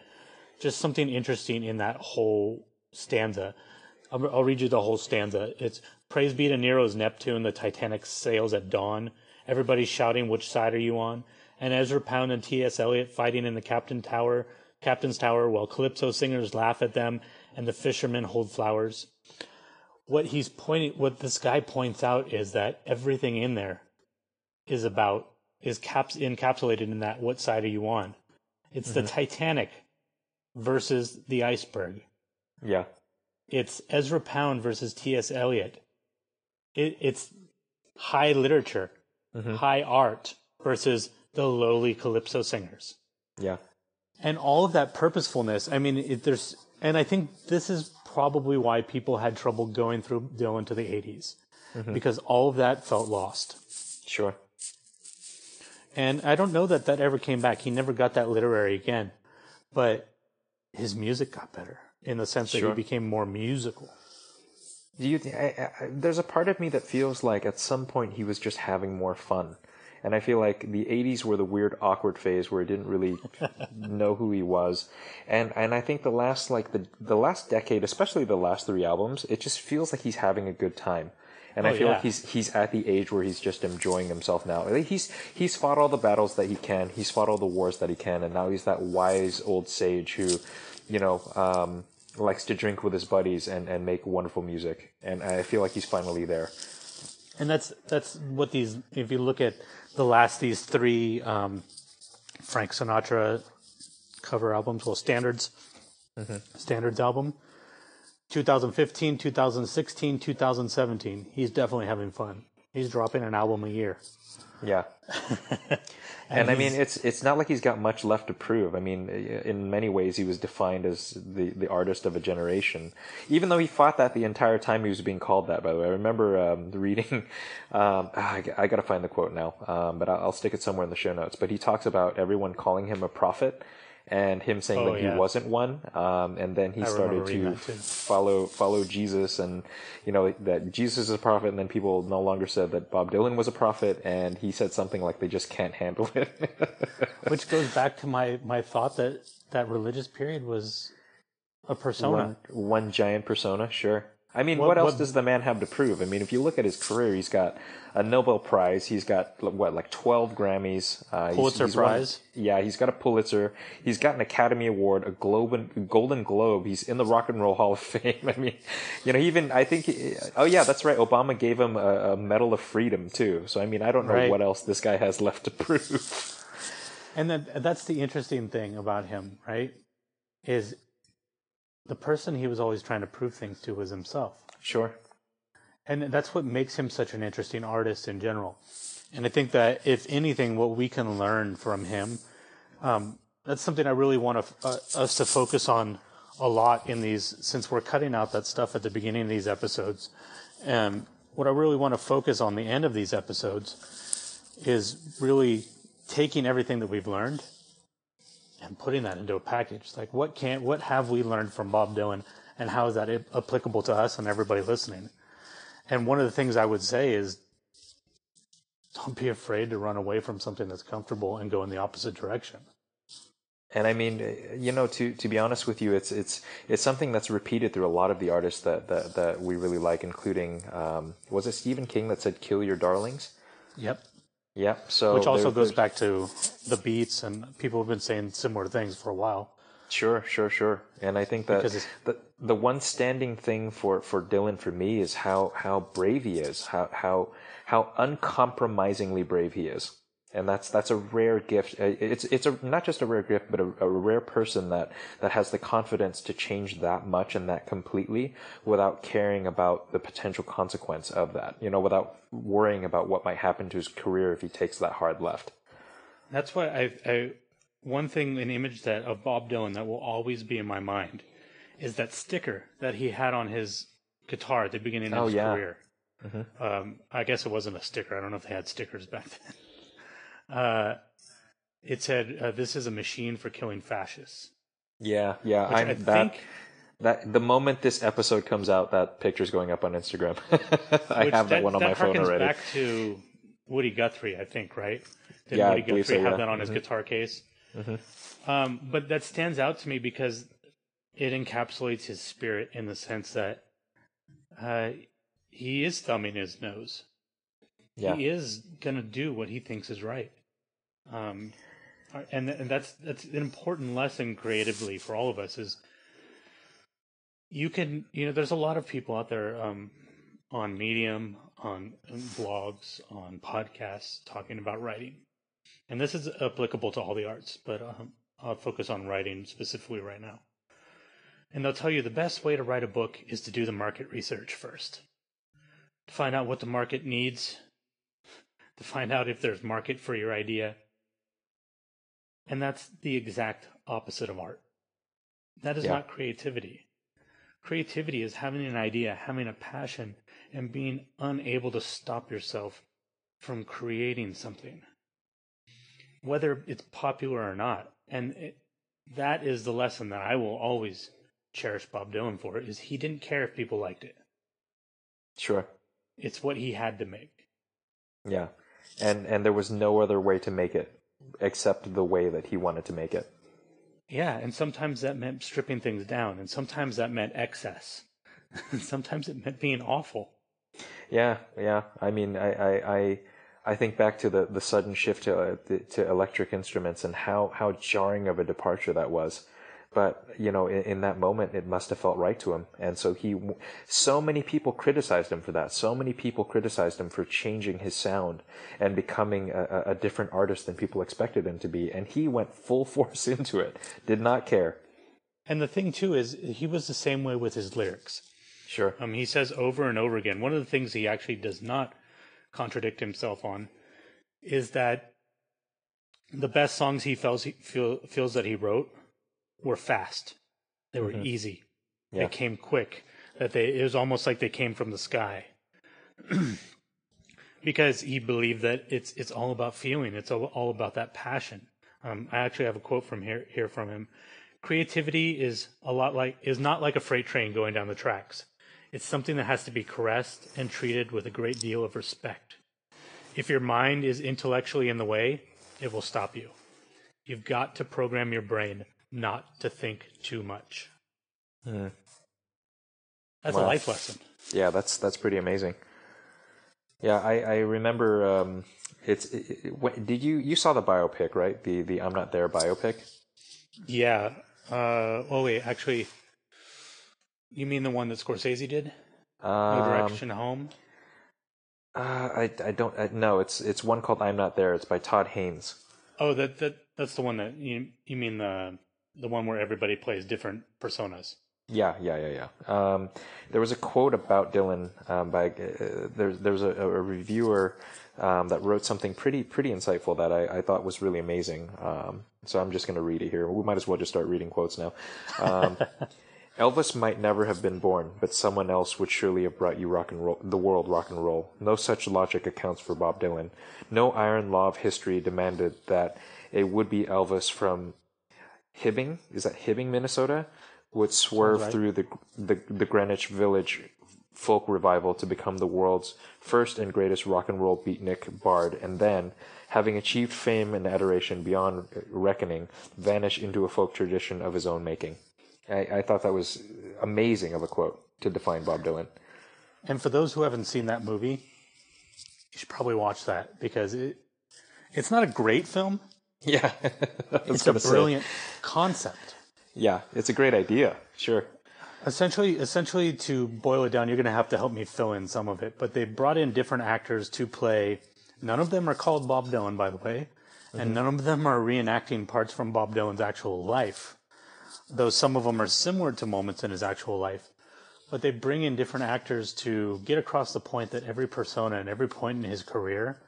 just something interesting in that whole stanza. I'll, I'll read you the whole stanza. It's praise be to Nero's Neptune, the Titanic sails at dawn. Everybody's shouting, which side are you on? And Ezra Pound and T.S. Eliot fighting in the captain tower captain's tower while calypso singers laugh at them and the fishermen hold flowers. What he's pointing, what this guy points out is that everything in there is about is caps encapsulated in that. What side are you on? It's mm-hmm. the Titanic versus the iceberg. Yeah. It's Ezra Pound versus T.S. Eliot. It, it's high literature, mm-hmm. high art versus the lowly calypso singers. Yeah and all of that purposefulness. I mean, it, there's, and I think this is probably why people had trouble going through Dylan to the 80s mm-hmm. because all of that felt lost. Sure. And I don't know that that ever came back. He never got that literary again, but his music got better in the sense that he became more musical. Do you? I, I, there's a part of me that feels like at some point he was just having more fun. And I feel like the 80s were the weird awkward phase where he didn't really know who he was. And, and I think the last, like the, the last decade, especially the last three albums, it just feels like he's having a good time. And oh, I feel yeah. like he's he's at the age where he's just enjoying himself now. He's he's fought all the battles that he can. He's fought all the wars that he can, and now he's that wise old sage who, you know, um, likes to drink with his buddies and, and make wonderful music. And I feel like he's finally there. And that's that's what these. If you look at the last these three um, Frank Sinatra cover albums, well, standards, mm-hmm. standards album, 2015, 2016, 2017. He's definitely having fun. He's dropping an album a year. Yeah. and, and I mean, it's it's not like he's got much left to prove. I mean, in many ways, he was defined as the, the artist of a generation, even though he fought that the entire time he was being called that. By the way, I remember um, reading. Um, I, I got to find the quote now, um, but I'll, I'll stick it somewhere in the show notes. But he talks about everyone calling him a prophet, and him saying Oh, that yeah. he wasn't one. Um, and then he I started to follow follow Jesus, and you know that Jesus is a prophet. And then people no longer said that Bob Dylan was a prophet, and he said something like they just can't handle it. Which goes back to my, my thought that that religious period was a persona. one, one giant persona, sure. I mean, What- what, else what- does the man have to prove? I mean, if you look at his career, he's got a Nobel Prize, he's got what, like twelve Grammys, uh, Pulitzer he's won- Prize? yeah, he's got a Pulitzer, he's got an Academy Award, a Globe, Golden Globe. He's in the Rock and Roll Hall of Fame. I mean, you know, even I think, he- oh yeah, that's right. Obama gave him a, a Medal of Freedom too. So I mean, I don't know Right. what else this guy has left to prove. And then that's the interesting thing about him, right? Is the person he was always trying to prove things to was himself. Sure. And that's what makes him such an interesting artist in general. And I think that if anything, what we can learn from him, um, that's something I really want to, uh, us to focus on a lot in these, since we're cutting out that stuff at the beginning of these episodes. And what I really want to focus on the end of these episodes is really taking everything that we've learned and putting that into a package. Like what can, what have we learned from Bob Dylan and how is that applicable to us and everybody listening? And one of the things I would say is don't be afraid to run away from something that's comfortable and go in the opposite direction. And I mean, you know, to to be honest with you, it's it's it's something that's repeated through a lot of the artists that that, that we really like, including um, was it Stephen King that said "kill your darlings"? Yep. Yep. So Which also there- goes back to the beats, and people have been saying similar things for a while. Sure, sure, sure. And I think that the the one standing thing for for Dylan for me is how how brave he is, how how how uncompromisingly brave he is. And that's that's a rare gift. Uh, It's it's a not just a rare gift, but a, a rare person that that has the confidence to change that much and that completely without caring about the potential consequence of that. You know, without worrying about what might happen to his career if he takes that hard left. That's why I, I one thing, an image that of Bob Dylan that will always be in my mind is that sticker that he had on his guitar at the beginning of Oh, his yeah. career. Um, I guess it wasn't a sticker. I don't know if they had stickers back then. Uh, it said, uh, "This is a machine for killing fascists." Yeah, yeah. I that. think That the moment this episode comes out, that picture's going up on Instagram. I have that, one on my phone already. Back to Woody Guthrie, I think, right? Did Yeah, Woody Guthrie so, have that on his guitar case? Um, but that stands out to me because it encapsulates his spirit in the sense that uh, he is thumbing his nose. Yeah, He is gonna do what he thinks is right. Um, and and that's that's an important lesson creatively for all of us is you can you know there's a lot of people out there um, on medium on blogs on podcasts talking about writing. And this is applicable to all the arts but um, i'll focus on writing specifically right now. And they'll tell you the best way to write a book is to do the market research first. To find out what the market needs to find out if there's market for your idea. And that's the exact opposite of art. That is Yeah. not creativity. Creativity is having an idea having a passion and being unable to stop yourself from creating something whether it's popular or not and it, that is the lesson that i will always cherish bob dylan for is he didn't care if people liked it sure. it's what he had to make Yeah, and and there was no other way to make it except the way that he wanted to make it. Yeah, and sometimes that meant stripping things down, and sometimes that meant excess. and sometimes it meant being awful. Yeah, yeah. I mean, I I I, I think back to the the sudden shift to uh, the, to electric instruments and how how jarring of a departure that was. But you know, in, in that moment, it must have felt right to him, and so he. So many people criticized him for that. So many people criticized him for changing his sound and becoming a, a- a different artist than people expected him to be, and he went full force into it. Did not care. And the thing too is he was the same way with his lyrics. Sure. Um, he says over and over again. One of the things he actually does not contradict himself on is that the best songs he feels he feel, feels that he wrote were fast. They were easy. Yeah. They came quick. That they it was almost like they came from the sky. because he believed that it's it's all about feeling. It's all, all about that passion. Um, I actually have a quote from here here from him. Creativity is a lot like is not like a freight train going down the tracks. It's something that has to be caressed and treated with a great deal of respect. If your mind is intellectually in the way, it will stop you. You've got to program your brain not to think too much. Hmm. That's a life lesson. Yeah, that's that's pretty amazing. Yeah, I I remember. Um, it's it, it, when- did you you saw the biopic right? The the I'm not there biopic. Yeah. Uh, oh wait, actually, you mean the one that Scorsese did? No Um, Direction Home. uh, I I don't I, no. It's it's one called I'm not there. It's by Todd Haynes. Oh, that that that's the one that you you mean the the one where everybody plays different personas. Yeah, yeah, yeah, yeah. Um, there was a quote about Dylan um, by uh, there's there's a, a reviewer um, that wrote something pretty pretty insightful that I, I thought was really amazing. Um, so I'm just going to read it here. We might as well just start reading quotes now. Elvis might never have been born, but someone else would surely have brought you rock and roll, the world rock and roll. No such logic accounts for Bob Dylan. No iron law of history demanded that a would-be Elvis from Hibbing, is that Hibbing, Minnesota, would swerve right. through the, the the Greenwich Village folk revival to become the world's first and greatest rock and roll beatnik bard, and then, having achieved fame and adoration beyond reckoning, vanish into a folk tradition of his own making. I, I thought that was amazing of a quote to define Bob Dylan. And for those who haven't seen that movie, you should probably watch that because it it's not a great film. Yeah, It's a gonna say. brilliant concept. Yeah, it's a great idea. Sure. Essentially, essentially, to boil it down, you're going to have to help me fill in some of it. But they brought in different actors to play. None of them are called Bob Dylan, by the way, and mm-hmm. none of them are reenacting parts from Bob Dylan's actual life. Though some of them are similar to moments in his actual life. But they bring in different actors to get across the point that every persona and every point in his career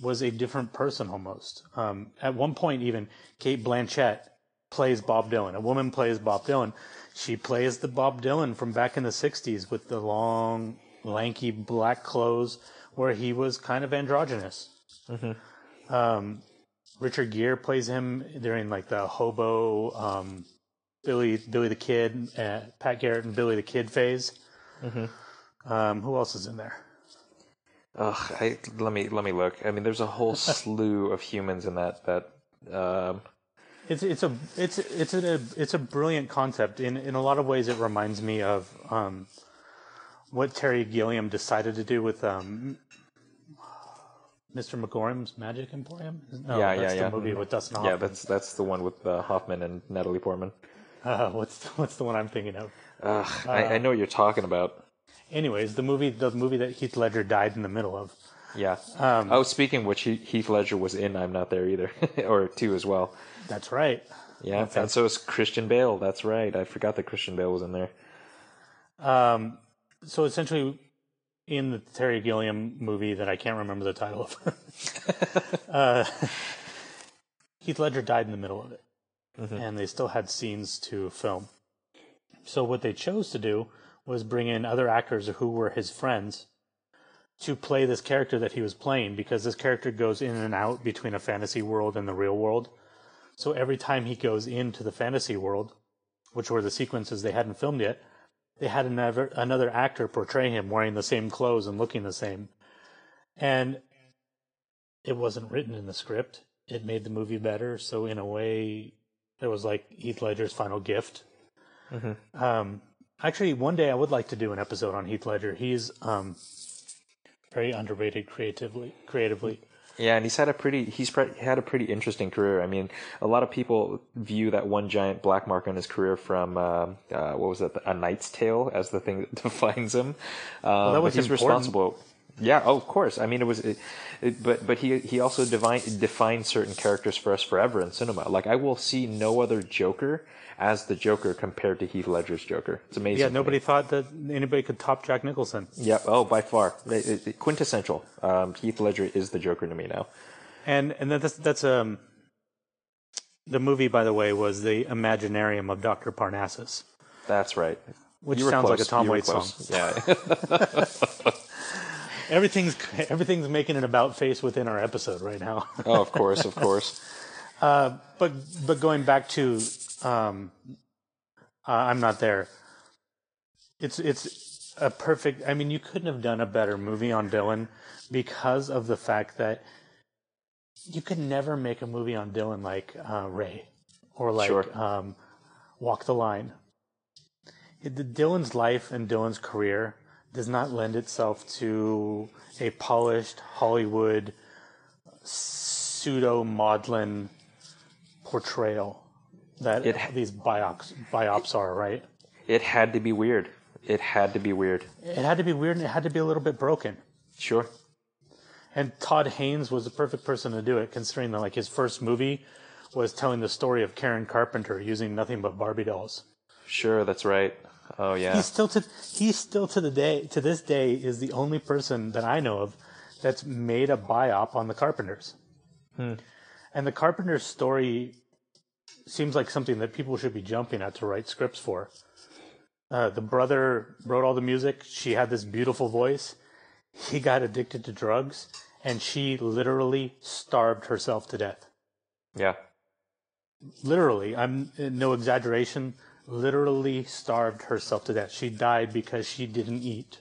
was a different person almost. Um, at one point, even Cate Blanchett plays Bob Dylan. A woman plays Bob Dylan. She plays the Bob Dylan from back in the 60s with the long, lanky black clothes where he was kind of androgynous. Um, Richard Gere plays him during like the hobo, um, Billy, Billy the Kid, uh, Pat Garrett and Billy the Kid phase. Um, who else is in there? Ugh, I, let me let me look. I mean, there's a whole slew of humans in that that. Um, It's it's a it's it's a it's a brilliant concept. In in a lot of ways, it reminds me of um, what Terry Gilliam decided to do with um, Mr. Magorium's Magic Emporium. No, Yeah, yeah, that's yeah. the movie with Dustin Hoffman. yeah, that's that's the one with uh, Hoffman and Natalie Portman. Uh, what's what's the one I'm thinking of? Ugh, I, I know what you're talking about. Anyways, the movie the movie that Heath Ledger died in the middle of. Yeah. Um, oh, speaking of which, he, Heath Ledger was in I'm Not There Either, or two as well. That's right. Yeah, That's and so is Christian Bale. That's right. I forgot that Christian Bale was in there. Um, so essentially, in the Terry Gilliam movie that I can't remember the title of, uh, Heath Ledger died in the middle of it, Mm-hmm. and they still had scenes to film. So what they chose to do was bring in other actors who were his friends to play this character that he was playing because this character goes in and out between a fantasy world and the real world. So every time he goes into the fantasy world, which were the sequences they hadn't filmed yet, they had another another actor portray him wearing the same clothes and looking the same. And it wasn't written in the script. It made the movie better. So in a way, it was like Heath Ledger's final gift. Um, actually, one day I would like to do an episode on Heath Ledger. He's um, very underrated creatively. Creatively, Yeah, and he's had a pretty he's pre- had a pretty interesting career. I mean, a lot of people view that one giant black mark on his career from uh, uh, what was it, A Knight's Tale, as the thing that defines him. Um, that was but he's important. responsible. Yeah, oh, of course. I mean, it was, it, it, but but he he also divine, defined certain characters for us forever in cinema. Like I will see no other Joker as the Joker compared to Heath Ledger's Joker. It's amazing. yeah. Nobody thought that anybody could top Jack Nicholson. Yeah. Oh, by far, It- quintessential. Um, Heath Ledger is the Joker to me now. And and that's that's um the movie by the way was the Imaginarium of Dr. Parnassus. That's right. Which sounds like a close. Tom Waits song. Yeah. Everything's everything's making an about face within our episode right now. oh, of course, of course. Uh, but but going back to um, uh, I'm not there. It's it's a perfect. I mean, you couldn't have done a better movie on Dylan because of the fact that you could never make a movie on Dylan like uh, Ray or like Sure. um, Walk the Line. It, the, Dylan's life and Dylan's career does not lend itself to a polished Hollywood pseudo maudlin portrayal that It- these biops biops are. Right? It had to be weird. It had to be weird. It had to be weird and it had to be a little bit broken. Sure. And Todd Haynes was the perfect person to do it, considering that like his first movie was telling the story of Karen Carpenter using nothing but Barbie dolls. Sure, that's right. Oh yeah. He's still to he's still to the day to this day is the only person that I know of that's made a biop on the Carpenters. And the Carpenters story seems like something that people should be jumping at to write scripts for. Uh, the brother wrote all the music. She had this beautiful voice. He got addicted to drugs, and she literally starved herself to death. Yeah. Literally, I'm no exaggeration. Literally starved herself to death. She died because she didn't eat.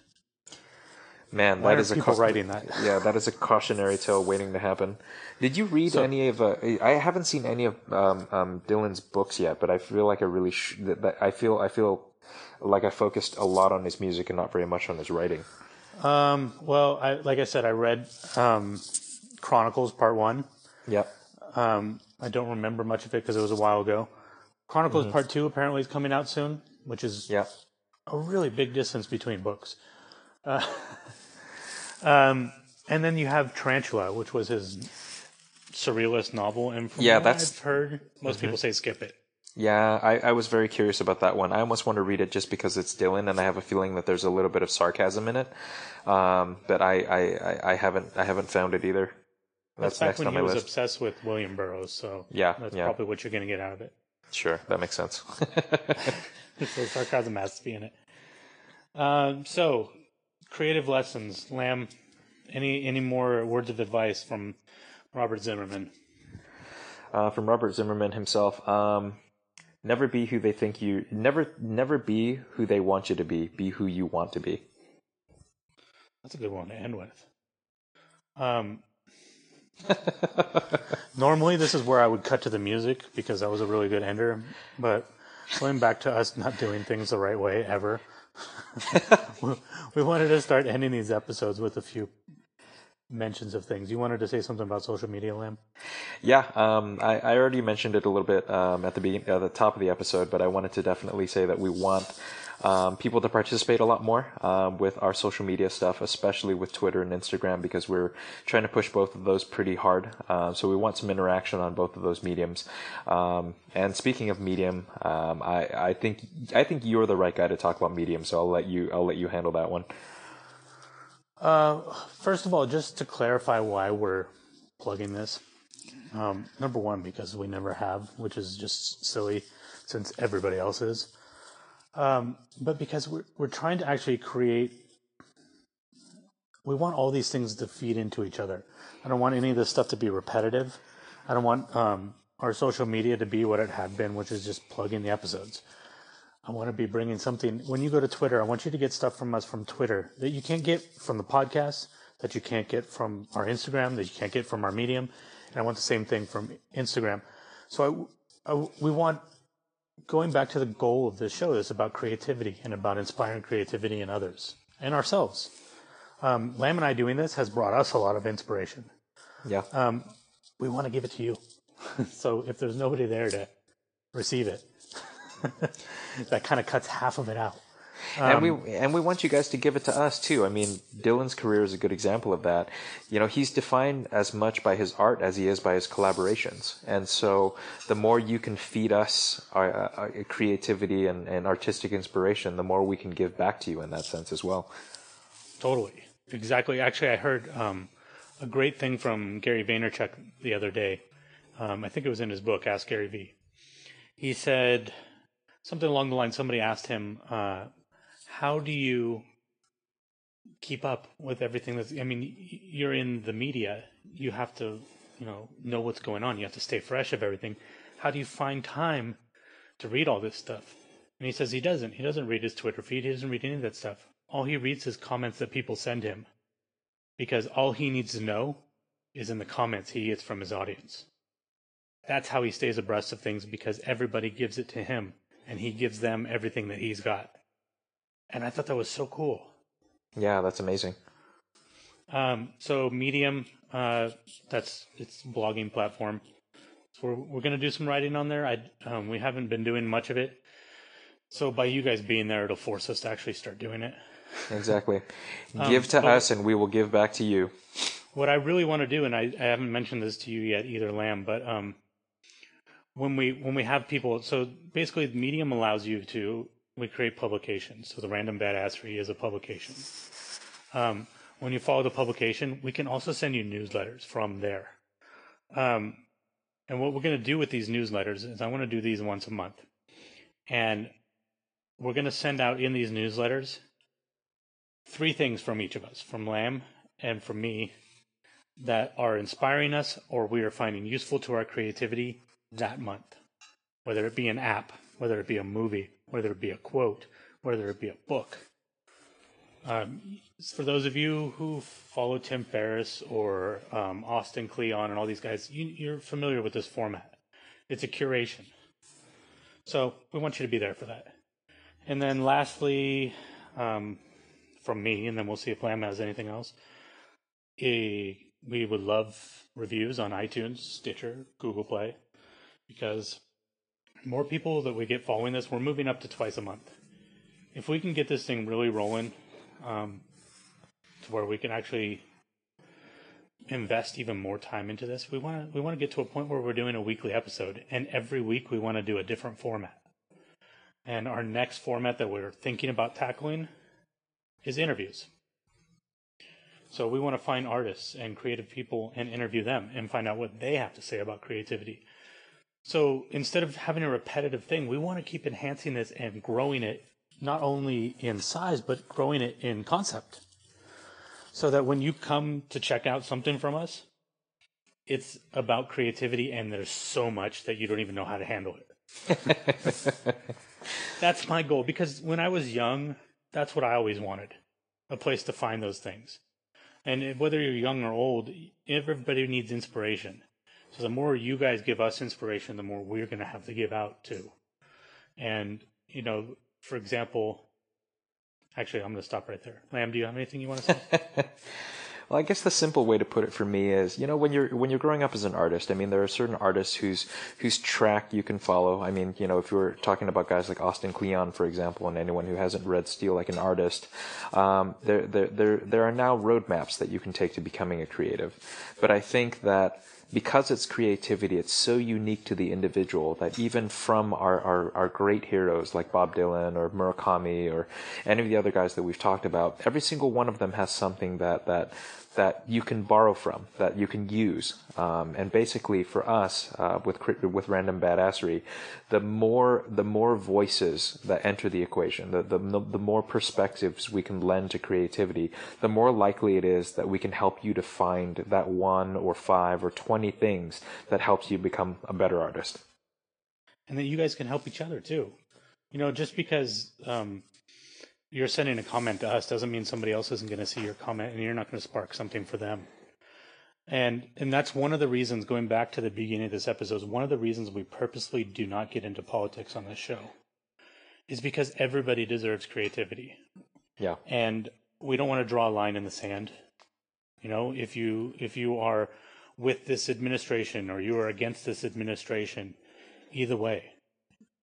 Man, Why that is a people writing that? Yeah, that is a cautionary tale waiting to happen. Did you read So- any of? Uh, I haven't seen any of um, um, Dylan's books yet, but I feel like I really sh- that, that I feel I feel like I focused a lot on his music and not very much on his writing. Um, well, I, like I said, I read um, Chronicles Part One. Yep. Um, I don't remember much of it because it was a while ago. Chronicles Part Two apparently is coming out soon, which is Yeah. a really big distance between books. Uh, um, and then you have Tarantula, which was his surrealist novel, and from Yeah, what that's- I've heard, most people say skip it. Yeah, I, I was very curious about that one. I almost want to read it just because it's Dylan, and I have a feeling that there's a little bit of sarcasm in it. Um, but I, I, I, I haven't I haven't found it either. That's That's, back next when on he was list. obsessed with William Burroughs, so Yeah, that's yeah. probably what you're going to get out of it. Sure, that makes sense. so sarcasm has to be in it. Um, so, creative lessons, Lam. Any any more words of advice from Robert Zimmerman? uh, from Robert Zimmerman himself. Um, never be who they think you. Never, never be who they want you to be. Be who you want to be. That's a good one to end with. Um, normally, this is where I would cut to the music because that was a really good ender. But going back to us not doing things the right way ever, we- wanted to start ending these episodes with a few mentions of things. You wanted to say something about social media, Lam? Yeah, um, I, I already mentioned it a little bit um, at the begin- at the top of the episode, but I wanted to definitely say that we want um, people to participate a lot more um, with our social media stuff, especially with Twitter and Instagram, because we're trying to push both of those pretty hard. Um, so we want some interaction on both of those mediums. Um, and speaking of medium, um, I, I think I think you're the right guy to talk about medium, so I'll let you I'll let you handle that one. Uh, first of all, just to clarify why we're plugging this. Um, number one, because we never have, which is just silly, since everybody else is. Um, but because we're we're trying to actually create. We want all these things to feed into each other. I don't want any of this stuff to be repetitive. I don't want um, our social media to be what it had been, which is just plugging the episodes. I want to be bringing something. When you go to Twitter, I want you to get stuff from us from Twitter that you can't get from the podcast, that you can't get from our Instagram, that you can't get from our Medium, and I want the same thing from Instagram. So I, I- we want going back to the goal of this show is about creativity and about inspiring creativity in others and ourselves. Um, Lam and I doing this has brought us a lot of inspiration. Yeah. Um, we want to give it to you. so if there's nobody there to receive it, that kind of cuts half of it out. And we and we want you guys to give it to us too. I mean, Dylan's career is a good example of that. You know, he's defined as much by his art as he is by his collaborations. And so, the more you can feed us our, our creativity and, and artistic inspiration, the more we can give back to you in that sense as well. Totally. Exactly. Actually, I heard um, a great thing from Gary Vaynerchuk the other day. Um, I think it was in his book, Ask Gary Vee. He said something along the line. Somebody asked him, uh, "How do you keep up with everything that's?" I mean, you're in the media. You have to you know know what's going on. You have to stay fresh of everything. How do you find time to read all this stuff? And he says he doesn't. He doesn't read his Twitter feed. He doesn't read any of that stuff. All he reads is comments that people send him, because all he needs to know is in the comments he gets from his audience. That's how he stays abreast of things because everybody gives it to him and he gives them everything that he's got. And I thought that was so cool. Yeah, that's amazing. Um, so Medium, uh, that's its blogging platform. So we're we're gonna do some writing on there. I um, we haven't been doing much of it. So by you guys being there, it'll force us to actually start doing it. Exactly. give Um, to us, and we will give back to you. What I really want to do, and I, I haven't mentioned this to you yet either, Lam, but um, when we when we have people, so basically, Medium allows you to we create publications. So the Random Badassery is a publication. Um, when you follow the publication, we can also send you newsletters from there. Um, and what we're going to do with these newsletters is I want to do these once a month, and we're going to send out in these newsletters three things from each of us, from Lam and from me, that are inspiring us or we are finding useful to our creativity that month. Whether it be an app, whether it be a movie, whether it be a quote, whether it be a book. Um, for those of you who follow Tim Ferriss or um, Austin Kleon and all these guys, you, you're familiar with this format. It's a curation. So we want you to be there for that. And then lastly, um, from me, and then we'll see if Lam has anything else. A, we would love reviews on iTunes, Stitcher, Google Play, because more people that we get following this, we're moving up to twice a month. If we can get this thing really rolling, um, to where we can actually invest even more time into this, we want to we want to get to a point where we're doing a weekly episode, and every week we want to do a different format. And our next format that we're thinking about tackling is interviews. So we want to find artists and creative people and interview them and find out what they have to say about creativity. So instead of having a repetitive thing, we want to keep enhancing this and growing it not only in size but growing it in concept. So that when you come to check out something from us, it's about creativity and there's so much that you don't even know how to handle it. That's my goal because when I was young, that's what I always wanted a place to find those things. And whether you're young or old, everybody needs inspiration. So the more you guys give us inspiration, the more we're going to have to give out too. And, you know, for example, actually, I'm going to stop right there. Lam, do you have anything you want to say? Well, I guess the simple way to put it for me is, you know, when you're when you're growing up as an artist, I mean, there are certain artists whose whose track you can follow. I mean, you know, if you're talking about guys like Austin Kleon, for example, and anyone who hasn't read Steal like an artist, um, there there there there are now roadmaps that you can take to becoming a creative. But I think that because it's creativity, it's so unique to the individual that even from our, our, our great heroes like Bob Dylan or Murakami or any of the other guys that we've talked about, every single one of them has something that, that, that you can borrow from, that you can use. Um, and basically for us, uh, with, with random badassery, the more, the more voices that enter the equation, the, the, the more perspectives we can lend to creativity, the more likely it is that we can help you to find that one or five or 20 things that helps you become a better artist. and that you guys can help each other too. You know, just because um, you're sending a comment to us doesn't mean somebody else isn't going to see your comment and you're not going to spark something for them. And and that's one of the reasons going back to the beginning of this episode, is one of the reasons we purposely do not get into politics on this show is because everybody deserves creativity. Yeah. And we don't want to draw a line in the sand. You know, if you if you are with this administration or you are against this administration, either way,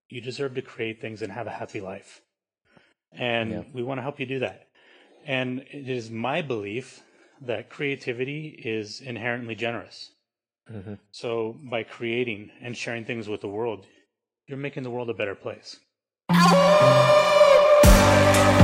you deserve to create things and have a happy life. And Yeah. we want to help you do that. And it is my belief that creativity is inherently generous. Mhm. So by creating and sharing things with the world, you're making the world a better place. Thank